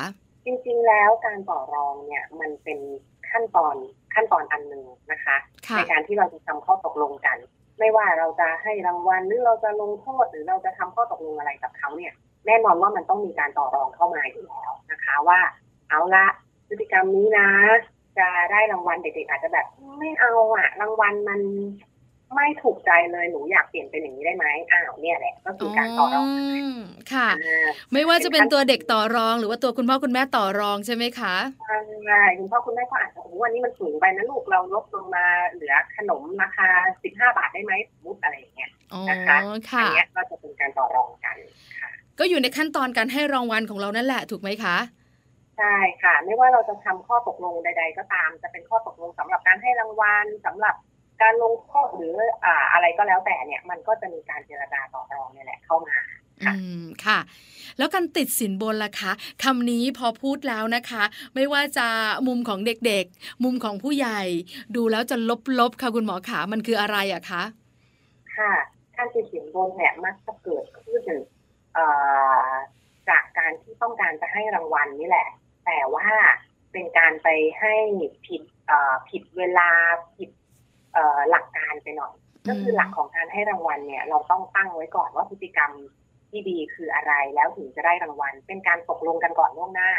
จริงๆแล้วการต่อรองเนี่ยมันเป็นขั้นตอนขั้นตอนอันหนึ่งนะคะ
ค่ะ
ในการที่เราจะทำข้อตกลงกัน ไม่ว่าเราจะให้รางวัลหรือเราจะลงโทษหรือเราจะทำข้อตกลงอะไรกับเขาเนี่ย แน่นอนว่ามันต้องมีการต่อรองเข้ามาอยู่แล้วนะคะ ว่า เอาละพฤติกรรมนี้นะ จะได้รางวัลเด็กๆอาจจะแบบ ไม่เอาอะรางวัลมันไม่ถูกใจเลยหนูอยากเปลี่ยนเป็นอย่างนี้ได้ไหมอ้าวเนี่ยแหละก็คือการต่อรอง
มค่ะ
อ่า
ไม่ว่าจะเป็นตัวเด็กต่อรอง หรือว่าตัวคุณพ่อคุณแม่ต่อรองใช่ไหมคะ
ใช่คุณพ่อคุณแม่ก็อาจจะโอ้โหวันนี้มันสูงไปนะลูกเราลดลงมาเหลือขนมราคา15บาทได้ไหมสมมติอะไรอย่างเงี้ย
อ๋อ
นะคะอั
ค่ะ
เนี้ยก็จะเป็นการต่อรองกันค่ะ
ก็อยู่ในขั้นตอนการให้รางวัลของเรานั่นแหละถูกไหมคะ
ใช่ค่ะ ไม่ว่าเราจะทำข้อตกลงใด ๆ ก็ตาม จะเป็นข้อตกลงสำหรับการให้รางวัลสำหรับการลงโทษหรืออ่าอะไรก็แล้วแต่เนี่ยมันก็จะมีการเจรจาต่อรองเนี่ยแหละเข้ามาค่ะ
อืมค่ะ แล้วการติดสินบนล่ะคะคำนี้พอพูดแล้วนะคะ ไม่ว่าจะมุมของเด็กๆ มุมของผู้ใหญ่ ดูแล้วจะลบๆค่ะคุณหมอขามันคืออะไรอะคะ
ค่ะ การติดสินบนเนี่ยมักจะเกิดขึ้นเอ่อ จากการที่ต้องการจะให้รางวัลนี่แหละ แต่ว่าเป็นการไปให้ผิดเอ่อผิดเวลาผิดเอ่อหลักการไปหน่อย ก็คือหลักของการให้รางวัลเนี่ย เราต้องตั้งไว้ก่อนว่าพฤติกรรมที่ดีคืออะไรแล้วถึงจะได้รางวัล เป็นการตกลงกันก่อนล่วงหน้า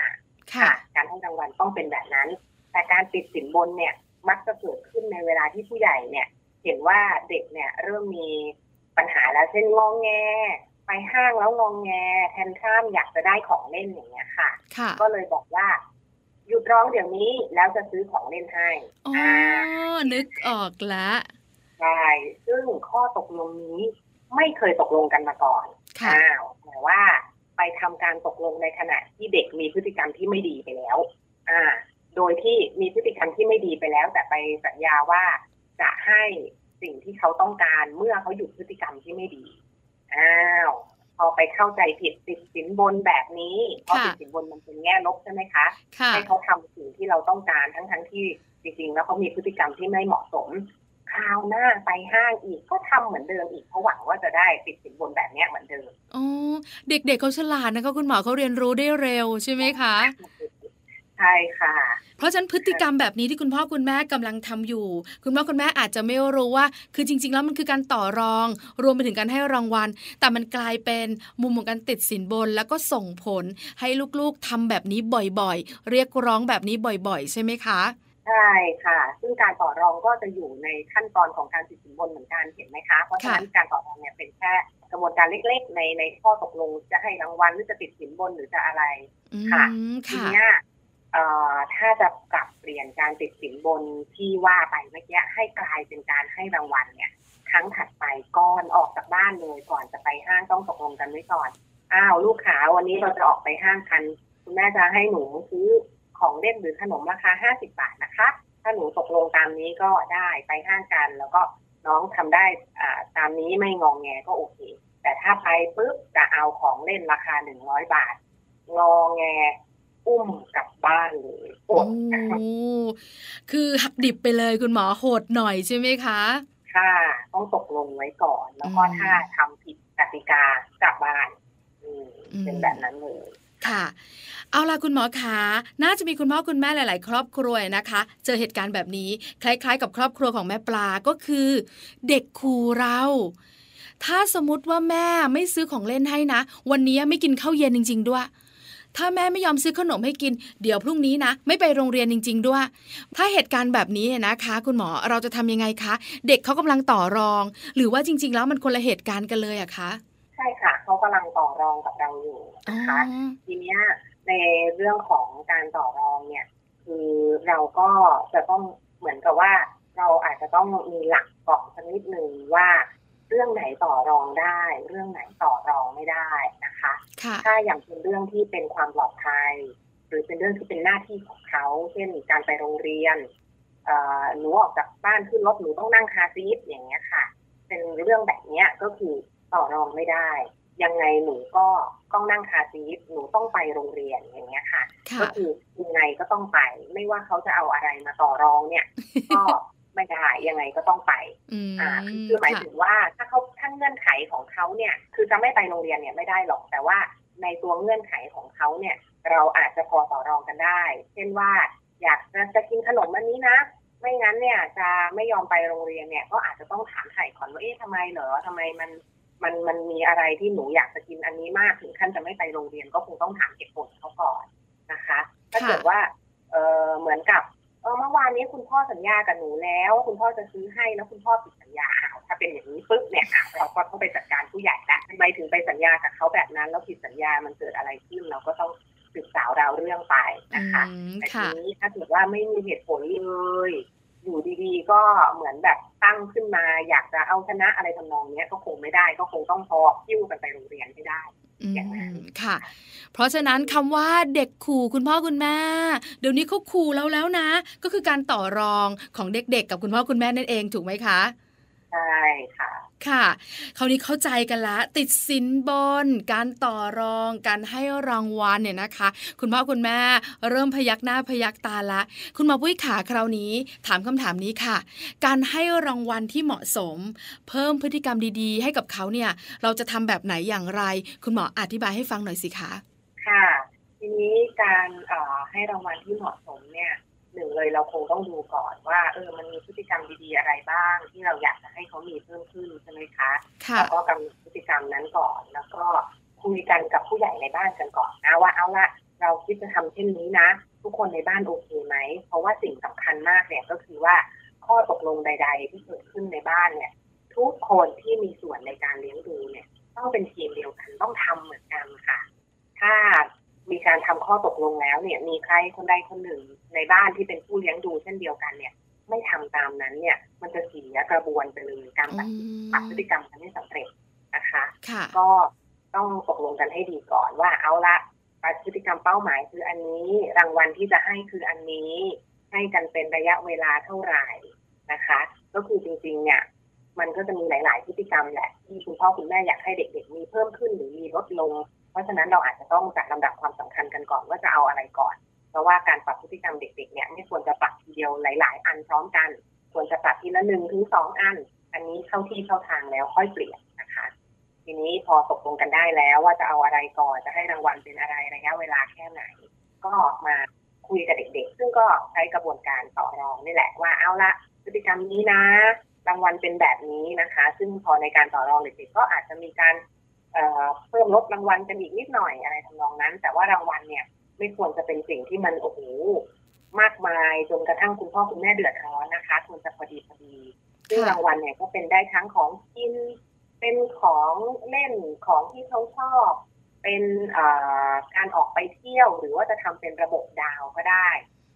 ค่ะ
การให้รางวัลต้องเป็นแบบนั้น แต่การติดสินบนเนี่ยมักจะเกิดขึ้นในเวลาที่ผู้ใหญ่เนี่ย เห็นว่าเด็กเนี่ยเริ่มมีปัญหาแล้วเช่นงองแงไป ห้างแล้วงองแงแทนข้ามอยากจะได้ของเล่นอย่างเงี้ยค่ะ
ค่ะ
ก็เลยบอกว่าหยุดร้องเดี๋ยวนี้แล้วจะซื้อของเล่นให้
อ๋อ
อ่า
นึกออกแล้ว
ใช่ซึ่งข้อตกลงนี้ไม่เคยตกลงกันมาก่อน
ค่ะ
อ้าวแต่ว่าไปทำการตกลงในขณะที่เด็กมีพฤติกรรมที่ไม่ดีไปแล้ว อ่า โดยที่มีพฤติกรรมที่ไม่ดีไปแล้ว แต่ไปสัญญาว่าจะให้สิ่งที่เขาต้องการเมื่อเขาหยุดพฤติกรรมที่ไม่ดี อ้าวพอไปเข้าใจผิดติดสินบนแบบนี้เพราะ
ค่ะ
ติดสินบนมันเป็นแง่ลบใช่ไหมคะ
ค่ะ
ให้เขาทำสิ่งที่เราต้องการทั้งทั้งๆที่จริงๆแล้วเขามีพฤติกรรมที่ไม่เหมาะสมคราวหน้าไปห้างอีกก็ทำเหมือนเดิมอีกเพราะหวังว่าจะได้ติดสินบนแบบเนี้ยเหมือนเดิม
อ๋อเด็กๆเขาฉลาดนะคะคุณหมอเขาเรียนรู้ได้เร็วใช่ไหมคะ
ใช่ค่ะ
เพราะฉะนั้นพฤติกรรมแบบนี้ที่คุณพ่อคุณแม่กำลังทำอยู่ คุณพ่อคุณแม่อาจจะไม่รู้ว่า คือจริง ๆ แล้วมันคือการต่อรอง รวมไปถึงการให้รางวัล แต่มันกลายเป็นมุมของการติดสินบน แล้วก็ส่งผลให้ลูกๆทำแบบนี้บ่อยๆ เรียกร้องแบบนี้บ่อยๆ ใช่ไหมคะ
ใช่ค่ะ ซึ่งการต่อรองก็จะอยู่ในขั้นตอนของการติดสินบนเหมือนกันเห็นไหมคะ เพราะฉะนั้นการต่อรองเนี่ยเป็นแค่กระบวนการเล็กๆ ในในข้อตกลงจะให้รางวัลหรือจะติดสินบนหรือจะอะไร
อื
ค่ะ
ม
ที
ค่ะ
เนี้ยเอ่อ ถ้าจะปรับเปลี่ยนการติดสินบนที่ว่าไปเมื่อกี้ให้กลายเป็นการให้รางวัลเนี่ยครั้งถัดไปก่อนออกจากบ้านเลยก่อนจะไปห้างต้องตกลงกันไว้ก่อนอ้าวลูกขาวันนี้เราจะออกไปห้างกันคุณแม่จะให้หนูซื้อของเล่นหรือขนมราคาห้าสิบบาทนะคะ ถ้าหนูตกลงตามนี้ก็ได้ไปห้างกัน แล้วก็น้องทำได้อ่าตามนี้ไม่งองแงก็โอเค แต่ถ้าไปปุ๊บจะเอาของเล่นราคาหนึ่งร้อยบาท งอแง อุ้มกลับบ้านเลยโอ
โอ้
ด
คือหักดิบไปเลยคุณหมอโหดหน่อยใช่ไหมคะ
ค่าต้องตกลงไว้ก่อน แล้วก็
อืม
ถ้าทำผิดกติกากลับบ้านอืม
อืม
เป็นแบบนั้นเลย
ค่ะเอาล่ะคุณหมอคะน่าจะมีคุณพ่อคุณแม่หลาย ๆ ครอบครัวนะคะ เจอเหตุการณ์แบบนี้ คล้าย ๆ กับครอบครัวของแม่ปลาก็คือ เด็กขู่เรา ถ้าสมมติว่าแม่ไม่ซื้อของเล่นให้นะ วันนี้ไม่กินข้าวเย็นจริง ๆ ด้วย ถ้าแม่ไม่ยอมซื้อขนมให้กิน เดี๋ยวพรุ่งนี้นะ ไม่ไปโรงเรียนจริง ๆ ด้วย ถ้าเหตุการณ์แบบนี้นะคะ คุณหมอเราจะทำยังไงคะ เด็กเขากำลังต่อรอง หรือว่าจริง ๆ แล้วมันคนละเหตุการณ์กันเลยอะคะ
ใช่ค่ะเขากำลังต่อรองกับเราอยู่
อ๋อ
นะคะทีเนี้ยในเรื่องของการต่อรองเนี่ย คือเราก็จะต้องเหมือนกับว่า เราอาจจะต้องมีหลักก่อนสักนิดหนึ่งว่า เรื่องไหนต่อรองได้ เรื่องไหนต่อรองไม่ได้นะคะ
ค่ะ
ถ้าอย่างเป็นเรื่องที่เป็นความปลอดภัย หรือเป็นเรื่องที่เป็นหน้าที่ของเขา เช่นการไปโรงเรียนเอ่อหนูออกจากบ้านขึ้นรถหนูต้องนั่งคาร์ซีทอย่างเงี้ยค่ะ เป็นเรื่องแบบเนี้ยก็คือต่อรองไม่ได้ ยังไงหนูก็ต้องนั่งคาร์ซีทหนูต้องไปโรงเรียนอย่างเงี้ยค่ะ
ค่ะ
ก็คือยังไงก็ต้องไป ไม่ว่าเขาจะเอาอะไรมาต่อรองเนี่ย ก็ ไม่ได้ยังไงก็ต้องไป
อืม
อ่าคือหมาย
ค่ะ
ถึงว่าถ้าเขาถ้าเงื่อนไขของเขาเนี่ย คือจะไม่ไปโรงเรียนเนี่ยไม่ได้หรอกแต่ว่าในตัวเงื่อนไขของเขาเนี่ย เราอาจจะพอต่อรองกันได้ เช่นว่า อยากจะจะกินขนมอันนี้นะ ไม่งั้นเนี่ยจะไม่ยอมไปโรงเรียนเนี่ย ก็อาจจะต้องถามไถ่ก่อนว่าเอ๊ะทำไมเหรอทำไมมันมันมันมีอะไรที่หนูอยากจะกินอันนี้มากถึงขั้นจะไม่ไปโรงเรียนก็คงต้องถามเหตุผลเขาก่อนนะคะ ถ้าเกิดว่าเออเหมือนกับ เออเมื่อวานนี้คุณพ่อสัญญากับหนูแล้วว่าคุณพ่อจะซื้อให้แล้วคุณพ่อผิดสัญญาอ้าวถ้าเป็นอย่างนี้ปุ๊บเนี่ยอะเราก็ต้องไปจัดการผู้ใหญ่ละทำไมถึงไปสัญญากับเขาแบบนั้น แล้วผิดสัญญามันเกิดอะไรขึ้นเราก็ต้องศึกษาราวเรื่องไปนะคะ
อืม
แต่ที
ค่ะ
นี้ถ้าเกิดว่าไม่มีเหตุผลเลย อยู่ดีๆ ก็เหมือนแบบตั้งขึ้นมา อยากจะเอาชนะอะไรทำนองเนี้ยก็คงไม่ได้ ก็คงต้องพอคิ้วกันไปโรงเรียนให้ได้
อืม
อย่างนั้น
ค่ะ เพราะฉะนั้นคำว่าเด็กขู่คุณพ่อคุณแม่ เดี๋ยวนี้เขาขู่แล้วแล้วนะ ก็คือการต่อรองของเด็กๆ กับคุณพ่อคุณแม่นั่นเองถูกไหมคะ
ใช่ค่ะ
ค่ะคราวนี้เข้าใจกันละ ติดสินบน การต่อรอง การให้รางวัลเนี่ยนะคะ คุณพ่อคุณแม่เริ่มพยักหน้าพยักตาละ คุณหมอปุ้ยขาคราวนี้ ถามคำถามนี้ค่ะ การให้รางวัลที่เหมาะสม เพิ่มพฤติกรรมดีๆ ให้กับเขาเนี่ย เราจะทำแบบไหนอย่างไร คุณหมออธิบายให้ฟังหน่อยสิคะ
ค่ะ ทีนี้การเอ่อให้รางวัลที่เหมาะสมเนี่ย หนึ่งเลยเราคงต้องดูก่อนว่าเออมันมีพฤติกรรมดีๆอะไรบ้าง ที่เราอยากจะให้เขามีเพิ่มขึ้นใช่ไหมคะ
ค่ะ
เราก็กำหนดพฤติกรรมนั้นก่อน แล้วก็คุยกันกับผู้ใหญ่ในบ้านกันก่อนนะว่าเอาละเราคิดจะทำเช่นนี้นะ ทุกคนในบ้านโอเคไหม เพราะว่าสิ่งสำคัญมากเนี่ยก็คือว่าข้อตกลงใด ๆ ที่เกิดขึ้นในบ้านเนี่ย ทุกคนที่มีส่วนในการเลี้ยงดูเนี่ย ต้องเป็นทีมเดียวกันต้องทำเหมือนกันค่ะ ถ้า มีการทำข้อตกลงแล้วเนี่ย มีใครคนใดคนหนึ่งในบ้านที่เป็นผู้เลี้ยงดูเช่นเดียวกันเนี่ย ไม่ทำตามนั้นเนี่ย มันจะเสียกระบวนไปเลยการปรับ
อืม
ปรับพฤติกรรมกันไม่สำเร็จนะคะ
ค่ะ
ก็ต้องตกลงกันให้ดีก่อนว่าเอาละพฤติกรรมเป้าหมายคืออันนี้รางวัลที่จะให้คืออันนี้ ให้กันเป็นระยะเวลาเท่าไหร่นะคะ ก็คือจริงๆ เนี่ยมันก็จะมีหลาย ๆ พฤติกรรมแหละที่คุณพ่อคุณแม่อยากให้เด็ก ๆ มีเพิ่มขึ้นหรือมีลดลง เพราะฉะนั้นเราอาจจะต้องจัดลำดับความสำคัญกันก่อนว่าจะเอาอะไรก่อน เพราะว่าการปรับพฤติกรรมเด็กๆเนี่ยไม่ควรจะปรับทีเดียวหลาย ๆ อันพร้อมกัน ควรจะปรับทีละหนึ่งถึงสองอัน อันนี้เข้าที่เข้าทางแล้วค่อยเปลี่ยนนะคะ ทีนี้พอตกลงกันได้แล้วว่าจะเอาอะไรก่อนจะให้รางวัลเป็นอะไรระยะเวลาแค่ไหน ก็มาคุยกับเด็กๆ ซึ่งก็ใช้กระบวนการต่อรองนี่แหละว่าเอาละพฤติกรรมนี้นะรางวัลเป็นแบบนี้นะคะ ซึ่งพอในการต่อรองเด็กๆก็อาจจะมีการ เอ่อเพิ่มลดรางวัลกันอีกนิดหน่อยอะไรทำนองนั้น แต่ว่ารางวัลเนี่ยไม่ควรจะเป็นสิ่งที่มันโอ้โหมากมายจนกระทั่งคุณพ่อคุณแม่เดือดร้อนนะคะควรจะพอดีพอดีซึ่ง
ค่ะ
รางวัลเนี่ยก็เป็นได้ทั้งของกิน เป็นของเล่นของที่เขาชอบ เป็นเอ่อการออกไปเที่ยว หรือว่าจะทำเป็นระบบดาวก็ได้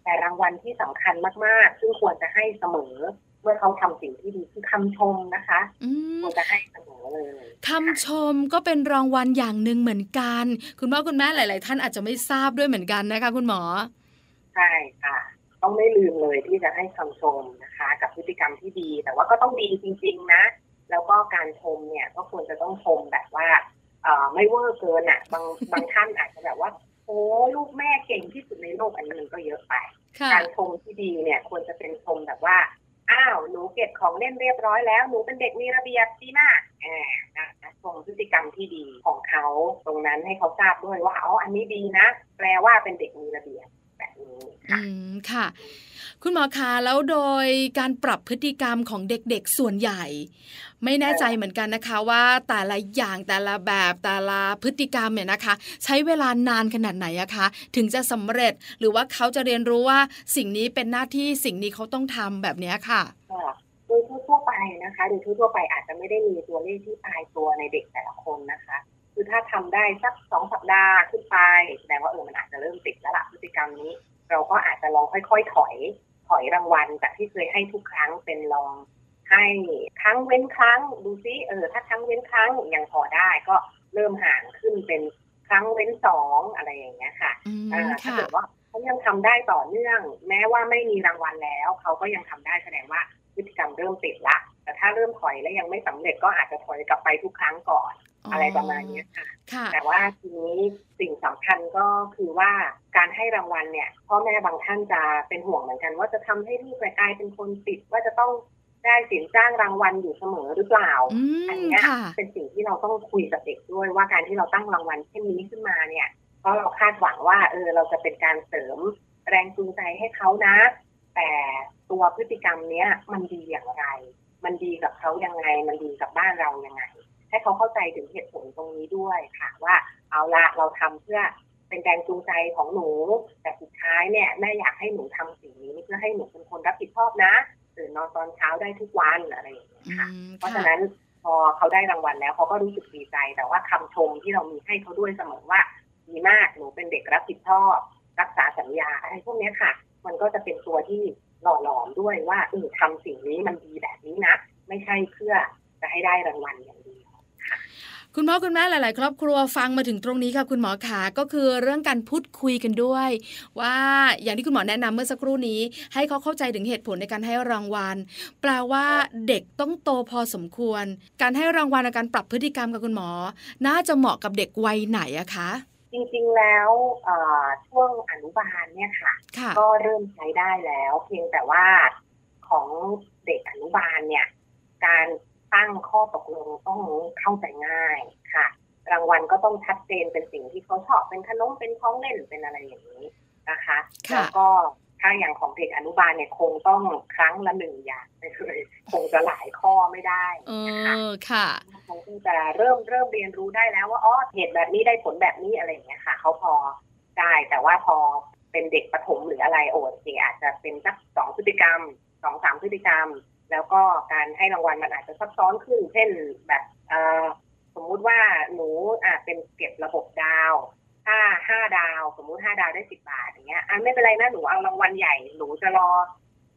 แต่รางวัลที่สำคัญมากๆ ซึ่งควรจะให้เสมอเมื่อเขาทำสิ่งที่ดีคือคำชมนะคะ
อืม
ควรจะให้เสมอเลย
คำชมก็เป็นรางวัลอย่างหนึ่งเหมือนกัน คุณพ่อคุณแม่หลาย ๆ ท่านอาจจะไม่ทราบด้วยเหมือนกันนะคะ คุณหมอ
ใช่ค่ะต้องไม่ลืมเลยที่จะให้คำชมนะคะ กับพฤติกรรมที่ดี แต่ว่าก็ต้องดีจริง ๆ นะ แล้วก็การชมเนี่ยก็ควรจะต้องชมแบบว่าเอ่อไม่เวอร์เกินอะ บางบางท่านอาจจะแบบว่าโอ้ลูกแม่เก่งที่สุดในโลกอันนี้มันก็เยอะไป
ค่ะ
การชมที่ดีเนี่ย ควรจะเป็นชมแบบว่า อ้าวหนูเก็บของเล่นเรียบร้อยแล้วหนูเป็นเด็กมีระเบียบดีมากแหมนะส่งพฤติกรรมที่ดีของเขาตรงนั้นให้เขาทราบด้วยว่าอ๋ออันนี้ดีนะ แปลว่าเป็นเด็กมีระเบียบแบบนี้ค่ะ
อืมค่ะ คุณหมอคะแล้วโดยการปรับพฤติกรรมของเด็กๆส่วนใหญ่ ไม่แน่ใจเหมือนกันนะคะว่าแต่ละอย่างแต่ละแบบแต่ละพฤติกรรมเนี่ยนะคะ ใช้เวลานานขนาดไหนอะคะ ถึงจะสำเร็จหรือว่าเขาจะเรียนรู้ว่าสิ่งนี้เป็นหน้าที่สิ่งนี้เขาต้องทำแบบนี้ค่ะ
ค่ะโดยทั่วๆไปนะคะโดยทั่วๆไปอาจจะไม่ได้มีตัวเลขที่ตายตัวในเด็กแต่ละคนนะคะคือถ้าทำได้สักสองสัปดาห์ขึ้นไปแสดงว่าเออมันอาจจะเริ่มติดแล้วล่ะพฤติกรรมนี้ เราก็อาจจะลองค่อยๆถอย ถอยรางวัลจากที่เคยให้ทุกครั้งเป็นลองให้ครั้งเว้นครั้งดูซิเออถ้าครั้งเว้นครั้งยังพอได้ก็เริ่มห่างขึ้นเป็นครั้งเว้นสองอะไรอย่างเงี้ยค่ะ
อืม
อ่าถ้า
ค่ะ
เกิดว่าเขายังทำได้ต่อเนื่อง แม้ว่าไม่มีรางวัลแล้ว เขาก็ยังทำได้แสดงว่าพฤติกรรมเริ่มติดละ แต่ถ้าเริ่มถอยแล้วยังไม่สำเร็จก็อาจจะถอยกลับไปทุกครั้งก่อน อะไรประมาณเนี้ยค่ะ
ค่ะ
แต่ว่าทีนี้สิ่งสำคัญก็คือว่าการให้รางวัลเนี่ยพ่อแม่บางท่านจะเป็นห่วงเหมือนกัน ว่าจะทำให้ลูกกลายเป็นคนติดว่าจะต้องได้สินจ้างรางวัลอยู่เสมอหรือเปล่า
อื
อัน
ม
เนี้ย
ค่ะ
เป็นสิ่งที่เราต้องคุยกับเด็กด้วยว่าการที่เราตั้งรางวัลเช่นนี้ขึ้นมาเนี่ยเพราะเราคาดหวังว่าเออเราจะเป็นการเสริมแรงจูงใจให้เขานะ แต่ตัวพฤติกรรมเนี้ยมันดีอย่างไร มันดีกับเขายังไง มันดีกับบ้านเรายังไง ให้เขาเข้าใจถึงเหตุผลตรงนี้ด้วยค่ะว่าเอาละเราทำเพื่อเป็นแรงจูงใจของหนู แต่สุดท้ายเนี่ยแม่อยากให้หนูทำสิ่งนี้เพื่อให้หนูเป็นคนรับผิดชอบนะตื่นนอนตอนเช้าได้ทุกวันอะไรอย่างเงี้ยค่ะ เพราะฉะนั้นพอเขาได้รางวัลแล้วเขาก็รู้สึกดีใจ แต่ว่าคำชมที่เรามีให้เขาด้วยเสมอว่าดีมากหนูเป็นเด็กรับผิดชอบ รักษาสัญญาอะไรพวกนี้ค่ะ มันก็จะเป็นตัวที่หล่อหลอมด้วยว่าเออทำสิ่งนี้มันดีแบบนี้นะ ไม่ใช่เพื่อจะให้ได้รางวัลอย่างเดียว
คุณพ่อคุณแม่หลาย ๆ ครอบครัวฟังมาถึงตรงนี้ค่ะคุณหมอขาก็คือเรื่องการพูดคุยกันด้วย ว่าอย่างที่คุณหมอแนะนำเมื่อสักครู่นี้ ให้เขาเข้าใจถึงเหตุผลในการให้รางวัลแปลว่าเด็กต้องโตพอสมควร การให้รางวัลในการปรับพฤติกรรมกับคุณหมอ น่าจะเหมาะกับเด็กวัยไหนอะคะ
จริงๆ แล้วเอ่อช่วงอนุบาลเนี่ยค่ะ
ค่ะ
ก็เริ่มใช้ได้แล้ว เพียงแต่ว่าของเด็กอนุบาลเนี่ย การ ตั้งข้อตกลงต้องเข้าใจง่ายค่ะ รางวัลก็ต้องชัดเจนเป็นสิ่งที่เขาชอบเป็นขนมเป็นของเล่นเป็นอะไรอย่างนี้นะคะ
ค่ะ
แล้วก็ถ้าอย่างของเด็กอนุบาลเนี่ยคงต้องครั้งละหนึ่งอย่างไปเลยคงจะหลายข้อไม่ได้
เอ
นะคะ
อค่ะ
เขาคงจะเริ่มเริ่มเรียนรู้ได้แล้วว่าอ๋อเหตุแบบนี้ได้ผลแบบนี้อะไรอย่างเงี้ยค่ะเขาพอได้แต่ว่าพอเป็นเด็กประถมหรืออะไรโอ้จริงอาจจะเป็นสักสองพฤติกรรมสองสามพฤติกรรม แล้วก็การให้รางวัลมันอาจจะซับซ้อนขึ้น เช่นแบบสมมุติว่าหนูอะเป็นเก็บระบบดาวถ้าห้าดาว สมมุติห้าดาวได้สิบบาทอย่างเงี้ยอะไม่เป็นไรนะหนูเอารางวัลใหญ่หนูจะรอ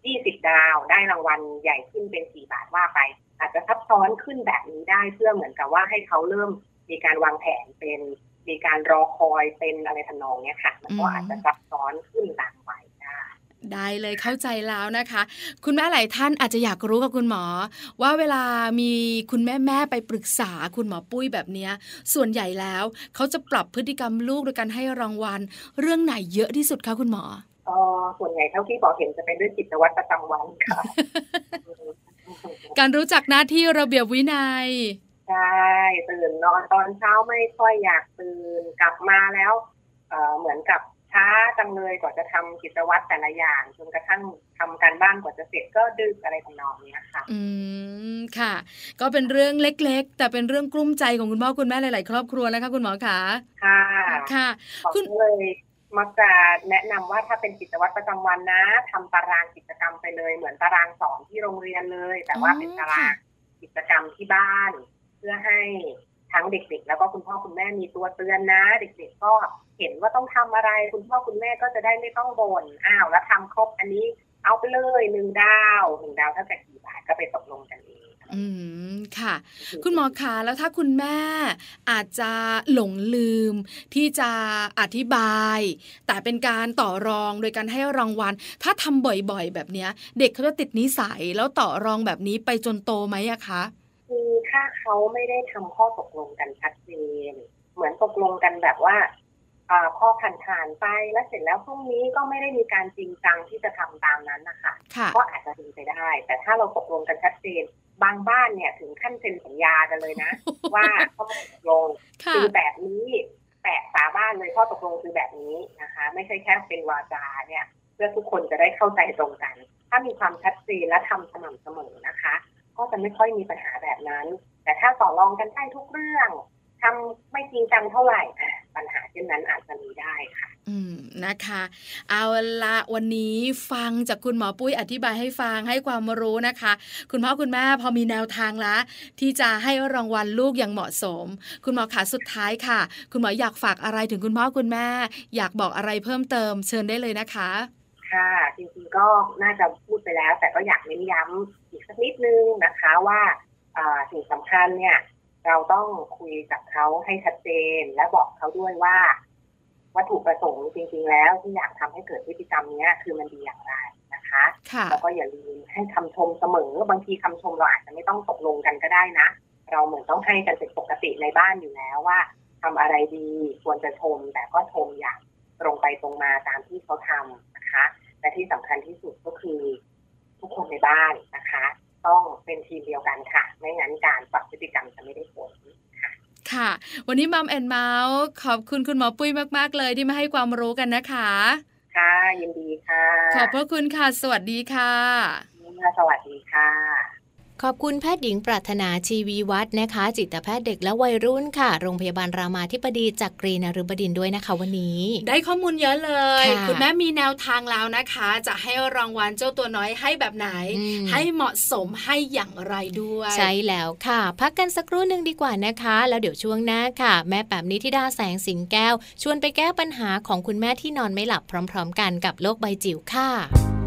ยี่สิบดาวได้รางวัลใหญ่ขึ้นเป็นสี่บาทว่าไป อาจจะซับซ้อนขึ้นแบบนี้ได้เพื่อเหมือนกับว่าให้เขาเริ่มมีการวางแผนเป็นมีการรอคอยเป็นอะไรทำนองเนี้ยค่ะมันก็อาจจะซับซ้อนขึ้นตามวัยได้
ได้เลยเข้าใจแล้วนะคะ คุณแม่หลายท่านอาจจะอยากรู้กับคุณหมอ ว่าเวลามีคุณแม่แม่ๆไปปรึกษาคุณหมอปุ้ยแบบเนี้ยส่วนใหญ่แล้วเขาจะปรับพฤติกรรมลูกโดยการให้รางวัล เรื่องไหนเยอะที่สุดคะคุณหมอ
ก็ส่วนใหญ่เท่าที่บอกเห็นจะเป็นเรื่องกิจวัตรประจำวันค่ะ
การรู้จักหน้าที่ระเบียบวินัย
ใช่ตื่นนอนตอนเช้าไม่ค่อยอยากตื่นกลับมาแล้วเอ่อเหมือนกับ ช้าจังเลยกว่าจะทำกิจวัตรแต่ละอย่างจนกระทั่งทำการบ้านกว่าจะเสร็จก็ดึกอะไรทำนองเนี้ยค่ะ
อืมค่ะ ก็เป็นเรื่องเล็ก ๆ แต่เป็นเรื่องกลุ้มใจของคุณพ่อคุณแม่หลาย ๆ ครอบครัวนะคะคุณหมอคะ
ค่ะ
ค่ะ
ขอ
คุณ
ก็เลยมักจะแนะนำว่าถ้าเป็นกิจวัตรประจำวันนะทำตารางกิจกรรมไปเลย เหมือนตารางสอนที่โรงเรียนเลย แต่ว่าเป็นตารางกิจกรรมที่บ้าน เพื่อให้ ทั้งเด็กๆ แล้วก็คุณพ่อคุณแม่มีตัวเตือนนะ เด็กๆก็เห็นว่าต้องทำอะไร คุณพ่อคุณแม่ก็จะได้ไม่ต้องบ่นอ้าวแล้วทำครบอันนี้เอาไปเลยหนึ่งดาวหนึ่งดาวเท่ากับกี่บาทก็ไปตกลงกันเอง
อืมค่ะ คุณหมอคะแล้วถ้าคุณแม่อาจจะหลงลืมที่จะอธิบาย แต่เป็นการต่อรองโดยการให้รางวัล ถ้าทำบ่อยๆ แบบเนี้ย เด็กเขาจะติดนิสัยแล้วต่อรองแบบนี้ไปจนโตไหมอะคะ
คือถ้าเขาไม่ได้ทำข้อตกลงกันชัดเจนเหมือนตกลงกันแบบว่าอ่าพอผ่านๆไปแล้วเสร็จแล้วพรุ่งนี้ก็ไม่ได้มีการจริงจังที่จะทำตามนั้นนะคะ
ค่ะ
ก็อาจจะเป็นไปได้ แต่ถ้าเราตกลงกันชัดเจน บางบ้านเนี่ยถึงขั้นเซ็นสัญญากันเลยนะ ว่าข้อตกลง
ค่ะ
คือแบบนี้แปะฝาบ้านเลยข้อตกลงคือแบบนี้นะคะ ไม่ใช่แค่เป็นวาจาเนี่ย เพื่อทุกคนจะได้เข้าใจตรงกัน ถ้ามีความชัดเจนและทำสม่ำเสมอนะคะ ก็จะไม่ค่อยมีปัญหาแบบนั้น แต่ถ้าต่อรองกันได้ทุกเรื่องทำไม่จริงจังเท่าไหร่ปัญหาเช่นนั้นอาจจะมีได้ค่ะ
อืมนะคะ เอาละวันนี้ฟังจากคุณหมอปุ้ยอธิบายให้ฟังให้ความรู้นะคะ คุณพ่อคุณแม่พอมีแนวทางละที่จะให้รางวัลลูกอย่างเหมาะสม คุณหมอขาสุดท้ายค่ะ คุณหมออยากฝากอะไรถึงคุณพ่อคุณแม่ อยากบอกอะไรเพิ่มเติม เชิญได้เลยนะคะ
ค่ะ จริงๆก็น่าจะพูดไปแล้ว แต่ก็อยากเน้นย้ำอีกสักนิดนึงนะคะว่าอ่าสิ่งสำคัญเนี่ย เราต้องคุยกับเขาให้ชัดเจน และบอกเขาด้วยว่า วัตถุประสงค์จริง ๆ แล้วที่อยากทำให้เกิดพฤติกรรมเนี้ยคือมันดีอย่างไรนะคะ
ค่ะ
แล้วก็อย่าลืมให้คำชมเสมอ บางทีคำชมเราอาจจะไม่ต้องตกลงกันก็ได้นะ เราเหมือนต้องให้กันเป็นปกติในบ้านอยู่แล้วว่าทำอะไรดีควรจะชม แต่ก็ชมอย่างตรงไปตรงมาตามที่เขาทำนะคะ และที่สำคัญที่สุดก็คือทุกคนในบ้านนะคะ ต้องเป็นทีมเดียวกันค่ะ ไม่งั้นการปรับพฤติกรรมจะไม่ได้ผล
ค่ะ วันนี้มัมแอนเมาส์ขอบคุณคุณหมอปุ้ยมาก ๆ เลยที่มาให้ความรู้กันนะคะ
ค่ะยินดีค่ะ
ขอบพระคุณค่ะ สวัสดีค่ะ
สวัสดีค่ะ
ขอบคุณแพทย์หญิงปรารถนาชีวีวัฒน์นะคะ จิตแพทย์เด็กและวัยรุ่นค่ะ โรงพยาบาลรามาธิบดีจากกรีนฤบดินทร์ด้วยนะคะวันนี้
ได้ข้อมูลเยอะเลย
ค่ะ
คุณแม่มีแนวทางแล้วนะคะ จะให้รางวัลเจ้าตัวน้อยให้แบบไหน
อืม
ให้เหมาะสมให้อย่างไรด้วย
ใช่แล้วค่ะ พักกันสักครู่หนึ่งดีกว่านะคะ แล้วเดี๋ยวช่วงหน้าค่ะ แม่แป๋มนิธิดาแสงสิงแก้ว ชวนไปแก้ปัญหาของคุณแม่ที่นอนไม่หลับพร้อม ๆ กันกับโลกใบจิ๋วค่ะ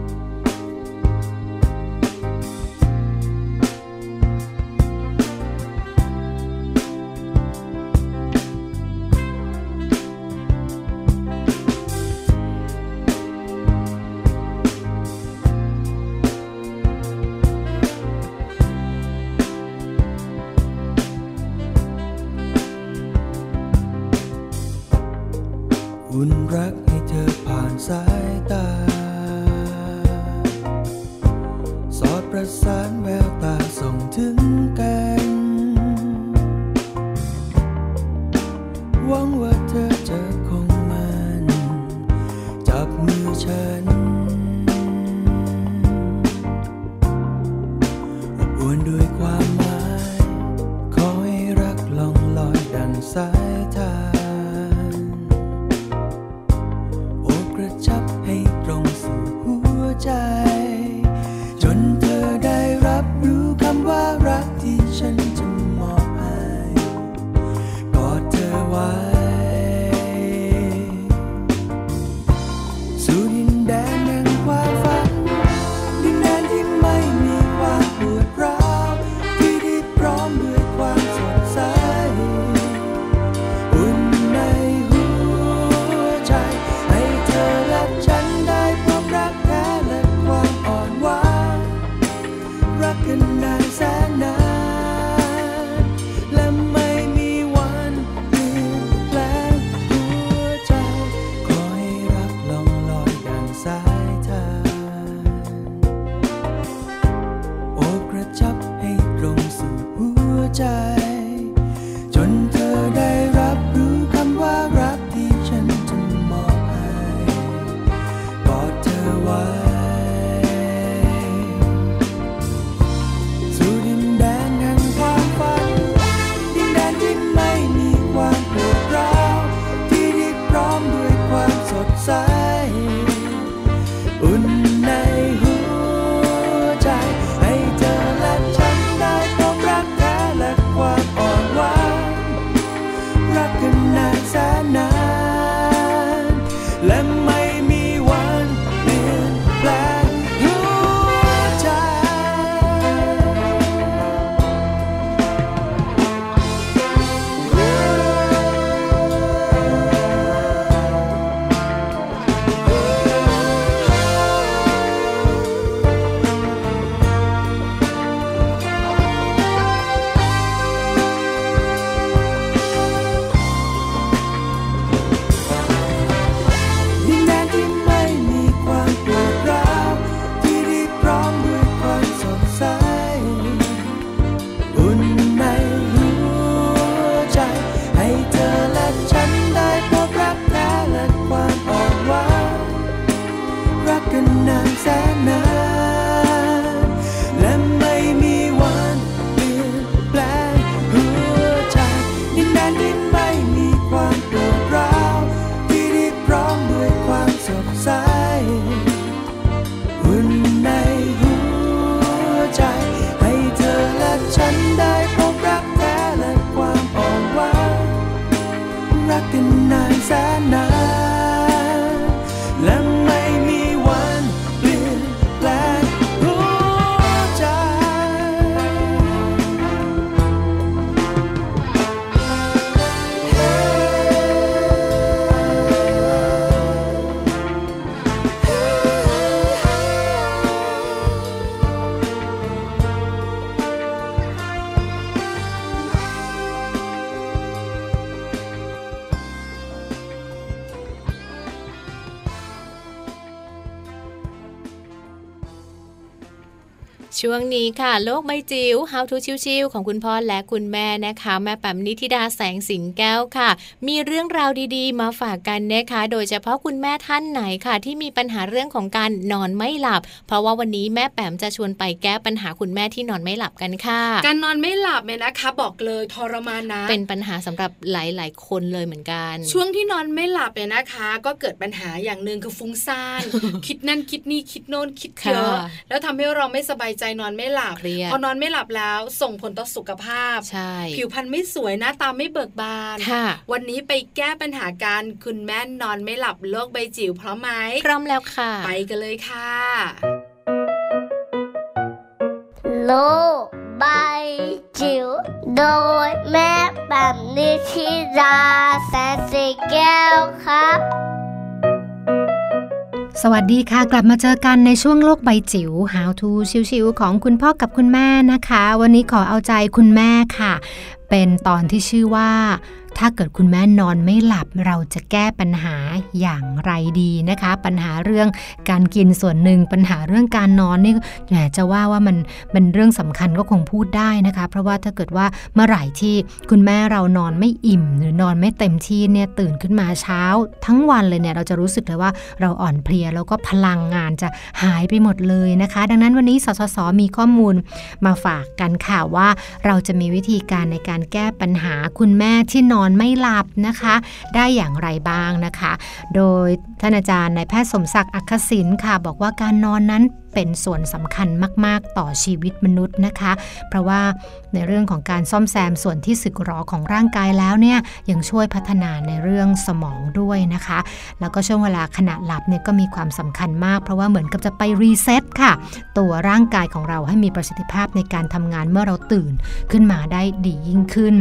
นี้ค่ะ
โลกใบจิ๋ว How to ชิวๆของคุณพ่อและคุณแม่นะคะ แม่แป๋มนิธิดาแสงสิงแก้วค่ะ มีเรื่องราวดีๆ มาฝากกันนะคะ โดยเฉพาะคุณแม่ท่านไหนค่ะ ที่มีปัญหาเรื่องของการนอนไม่หลับ เพราะว่าวันนี้แม่แป๋มจะชวนไปแก้ปัญหาคุณแม่ที่นอนไม่หลับกันค่ะ
การนอนไม่หลับเนี่ยนะคะ บอกเลยทรมานนะ
เป็นปัญหาสำหรับหลายๆ คนเลยเหมือนกัน
ช่วงที่นอนไม่หลับเนี่ยนะคะ ก็เกิดปัญหาอย่างหนึ่งคือฟุ้งซ่านคิดนั่นคิดนี่คิดโน่นคิดเยอะ
ค่ะ
แล้วทำให้เราไม่สบายใจนอนไม่หลับ
เครียด
พอนอนไม่หลับแล้วส่งผลต่อสุขภาพ
ใช่
ผิวพรรณไม่สวยหน้าตาไม่เบิกบาน
ค่ะ
วันนี้ไปแก้ปัญหาการคุณแม่นอนไม่หลับโรคใบจิ๋วพร้อมไหม
พร้อมแล้วค่ะ
ไปกันเลยค่ะ
โลกใบจิ๋วโดยแม่แบบนิชิราแสนสีแก้วครับ
สวัสดีค่ะ กลับมาเจอกันในช่วงโลกใบจิ๋ว How to ชิวๆของคุณพ่อกับคุณแม่นะคะ วันนี้ขอเอาใจคุณแม่ค่ะ เป็นตอนที่ชื่อว่า ถ้าเกิดคุณแม่นอนไม่หลับเราจะแก้ปัญหาอย่างไรดีนะคะ ปัญหาเรื่องการกินส่วนหนึ่งปัญหาเรื่องการนอนนี่แหมจะว่าว่ามันเป็นเรื่องสำคัญก็คงพูดได้นะคะ เพราะว่าถ้าเกิดว่าเมื่อไหร่ที่คุณแม่เรานอนไม่อิ่ม หรือนอนไม่เต็มที่เนี่ยตื่นขึ้นมาเช้า ทั้งวันเลยเนี่ยเราจะรู้สึกเลยว่าเราอ่อนเพลียแล้วก็พลังงานจะหายไปหมดเลยนะคะ ดังนั้นวันนี้สสสมีข้อมูลมาฝากกันค่ะว่าเราจะมีวิธีการในการแก้ปัญหาคุณแม่ที่นอนอนไม่หลับนะคะ ได้อย่างไรบ้างนะคะ โดยท่านอาจารย์นายแพทย์สมศักดิ์อักศินค่ะ บอกว่าการนอนนั้น เป็นส่วนสำคัญมาก ๆ ต่อชีวิตมนุษย์นะคะ เพราะว่าในเรื่องของการซ่อมแซมส่วนที่สึกหรอของร่างกายแล้วเนี่ยยังช่วยพัฒนาในเรื่องสมองด้วยนะคะ แล้วก็ช่วงเวลาขณะหลับเนี่ยก็มีความสำคัญมาก เพราะว่าเหมือนกับจะไป reset ค่ะ ตัวร่างกายของเราให้มีประสิทธิภาพในการทำงานเมื่อเราตื่นขึ้นมาได้ดียิ่งขึ้น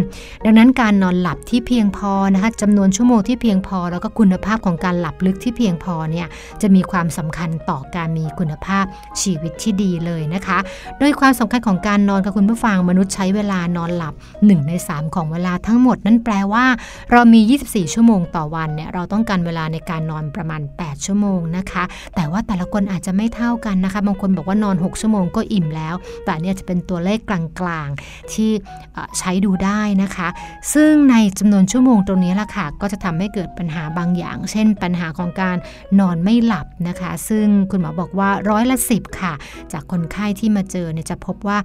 ดังนั้นการนอนหลับที่เพียงพอนะคะจำนวนชั่วโมงที่เพียงพอ แล้วก็คุณภาพของการหลับลึกที่เพียงพอเนี่ยจะมีความสำคัญต่อการมีคุณภาพชีวิตที่ดีเลยนะคะ โดยความสำคัญของการนอนกับคุณผู้ฟังมนุษย์ใช้เวลานอนหลับ 1 ใน 3 ของเวลาทั้งหมด นั่นแปลว่า เรามี 24 ชั่วโมงต่อวันเนี่ยเราต้องการเวลาในการนอนประมาณ 8 ชั่วโมงนะคะ แต่ว่าแต่ละคนอาจจะไม่เท่ากันนะคะ บางคนบอกว่านอน 6 ชั่วโมงก็อิ่มแล้ว แต่เนี่ยจะเป็นตัวเลขกลางๆที่ใช้ดูได้นะคะ ซึ่งในจำนวนชั่วโมงตรงนี้ล่ะค่ะก็จะทำให้เกิดปัญหาบางอย่าง เช่น ปัญหาของการนอนไม่หลับนะคะ ซึ่งคุณหมอบอกว่าร้อยละสิบค่ะ จากคนไข้ที่มาเจอเนี่ยจะพบว่า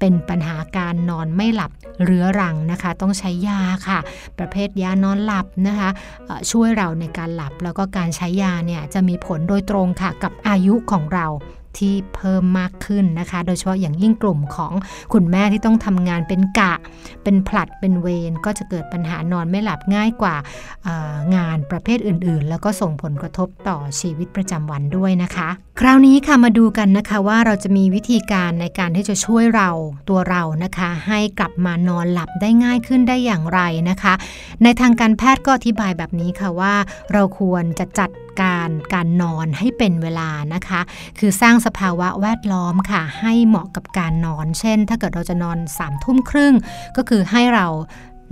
เป็นปัญหาการนอนไม่หลับเรื้อรังนะคะ ต้องใช้ยาค่ะ ประเภทยานอนหลับนะคะช่วยเราในการหลับแล้วก็การใช้ยาเนี่ยจะมีผลโดยตรงค่ะกับอายุของเรา ที่เพิ่มมากขึ้นนะคะ โดยเฉพาะอย่างยิ่งกลุ่มของคุณแม่ที่ต้องทำงานเป็นกะ เป็นผลัดเป็นเวรก็จะเกิดปัญหานอนไม่หลับง่ายกว่างานประเภทอื่น ๆ แล้วก็ส่งผลกระทบต่อชีวิตประจำวันด้วยนะคะ คราวนี้ค่ะมาดูกันนะคะว่าเราจะมีวิธีการในการที่จะช่วยเราตัวเรานะคะ ให้กลับมานอนหลับได้ง่ายขึ้นได้อย่างไรนะคะ ในทางการแพทย์ก็อธิบายแบบนี้ค่ะว่า เราควรจะจัด การการนอนให้เป็นเวลานะคะ คือสร้างสภาวะแวดล้อมค่ะ ให้เหมาะกับการนอน เช่น ถ้าเกิดเราจะนอน3ามทุ่มครึ่ง ก็คือให้เรา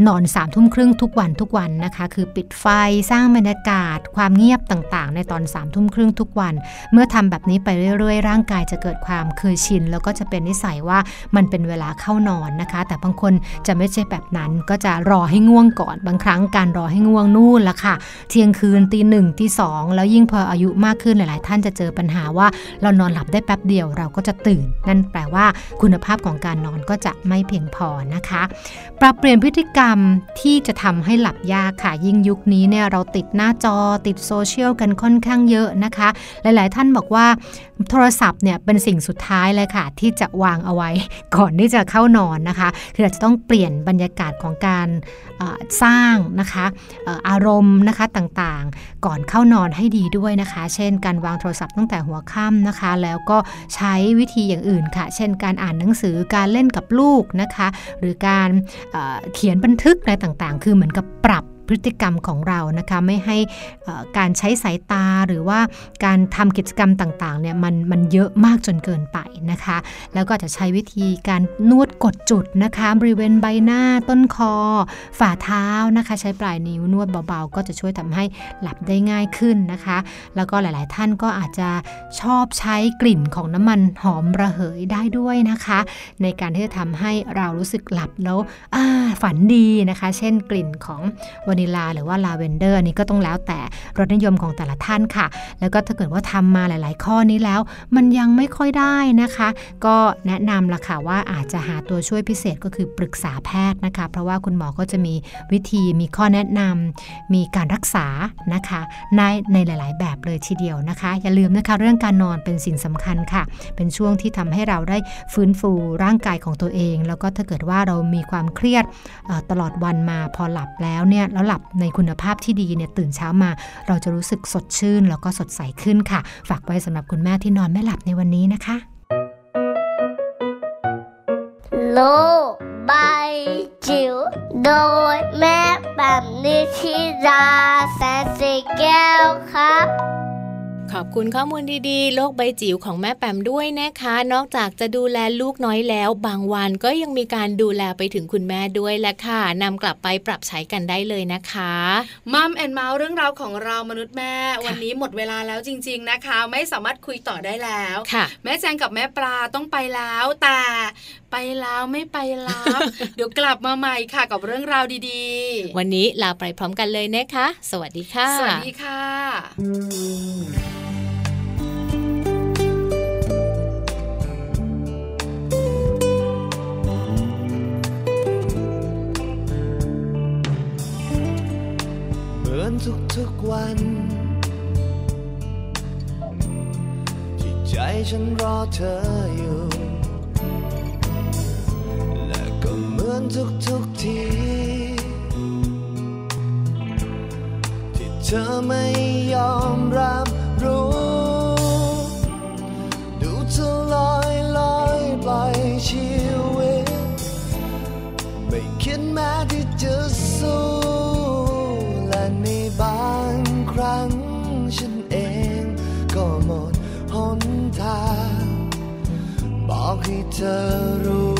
นอน3ามทุ่มครึ่งทุกวันทุกวันนะคะ คือปิดไฟสร้างบรรยากาศ ความเงียบต่างๆ ในตอน3ามทุ่มครึ่งทุกวัน เมื่อทำแบบนี้ไปเรื่อยๆ ร่างกายจะเกิดความเคยชิน แล้วก็จะเป็นนิสัยว่ามันเป็นเวลาเข้านอนนะคะ แต่บางคนจะไม่ใช่แบบนั้นก็จะรอให้ง่วงก่อนบางครั้งการรอให้ง่วงนู่นละค่ะ เที่ยงคืนตีหนึ่งตีสองแล้วยิ่งพออายุมากขึ้นหลายๆ ท่านจะเจอปัญหาว่าเรานอนหลับได้แป๊บเดียวเราก็จะตื่น นั่นแปลว่าคุณภาพของการนอนก็จะไม่เพียงพอนะคะ ปรับเปลี่ยนพฤติกรรมที่จะทำให้หลับยากค่ะ ยิ่งยุคนี้เนี่ยเราติดหน้าจอติดโซเชียลกันค่อนข้างเยอะนะคะ หลาย ๆ ท่านบอกว่าโทรศัพท์เนี่ยเป็นสิ่งสุดท้ายเลยค่ะ ที่จะวางเอาไว้ก่อนที่จะเข้านอนนะคะ คืออาจจะต้องเปลี่ยนบรรยากาศของการสร้างนะคะออารมณ์นะคะต่างๆ ก่อนเข้านอนให้ดีด้วยนะคะ เช่น การวางโทรศัพท์ตั้งแต่หัวค่ำนะคะ แล้วก็ใช้วิธีอย่างอื่นค่ะ เช่น การอ่านหนังสือการเล่นกับลูกนะคะ หรือการเเขียนบันทึกอะไรต่างๆ คือเหมือนกับปรับ พฤติกรรมของเรานะคะไม่ให้การใช้สายตาหรือว่าการทำกิจกรรมต่างๆเนี่ยมันมันเยอะมากจนเกินไปนะคะ แล้วก็จะใช้วิธีการนวดกดจุดนะคะบริเวณใบหน้าต้นคอ ฝ่าเท้านะคะใช้ปลายนิ้วนวดเบาๆ ก็จะช่วยทำให้หลับได้ง่ายขึ้นนะคะ แล้วก็หลายๆท่านก็อาจจะชอบใช้กลิ่นของน้ำมันหอมระเหยได้ด้วยนะคะ ในการที่จะทำให้เรารู้สึกหลับแล้วฝันดีนะคะ เช่นกลิ่นของวานิลาหรือว่าลาเวนเดอร์นี้ก็ต้องแล้วแต่รสนิยมของแต่ละท่านค่ะ แล้วก็ถ้าเกิดว่าทำมาหลาย ๆ ข้อนี้แล้ว มันยังไม่ค่อยได้นะคะ ก็แนะนำละค่ะว่าอาจจะหาตัวช่วยพิเศษก็คือปรึกษาแพทย์นะคะ เพราะว่าคุณหมอก็จะมีวิธีมีข้อแนะนำมีการรักษานะคะในในหลาย ๆ แบบเลยทีเดียวนะคะ อย่าลืมนะคะเรื่องการนอนเป็นสิ่งสำคัญค่ะ เป็นช่วงที่ทำให้เราได้ฟื้นฟูร่างกายของตัวเอง แล้วก็ถ้าเกิดว่าเรามีความเครียดตลอดวันมาพอหลับแล้วเนี่ยแล้วหลับในคุณภาพที่ดีเนี่ยตื่นเช้ามา เราจะรู้สึกสดชื่น แล้วก็สดใสขึ้นค่ะ ฝากไว้สำหรับคุณแม่ที่นอนไม่หลับในวันนี้นะคะ
โลบายจิ๋วโดยแม่แบบนิชิราแสนสีแก้วครับ
ขอบคุณข้อมูลดีๆ โลกใบจิ๋วของแม่แปมด้วยนะคะ นอกจากจะดูแลลูกน้อยแล้ว บางวันก็ยังมีการดูแลไปถึงคุณแม่ด้วยแหละค่ะนำกลับไปปรับใช้กันได้เลยนะคะ
มัมแอนเมาส์เรื่องราวของเรามนุษย์แม่ วันนี้หมดเวลาแล้วจริง ๆนะคะ ไม่สามารถคุยต่อได้แล้ว
ค่ะ
แม่แจงกับแม่ปลาต้องไปแล้วแต่ไปแล้วไม่ไปแล้วเดี๋ยวกลับมาใหม่ค่ะกับเรื่องราวดี
ๆ วันนี้ลาไปพร้อมกันเลยนะคะ สวัสดีค่ะ
สวัสดีค่ะื
อนทุกๆวัน ที่ใจฉันรอเธออยู่ และก็เหมือนทุกๆที ที่เธอไม่ยอมรับรู้ ดูเธอลอยลอยปล่อยชีวิต ไม่คิดแม้ที่ ที่เธอรู้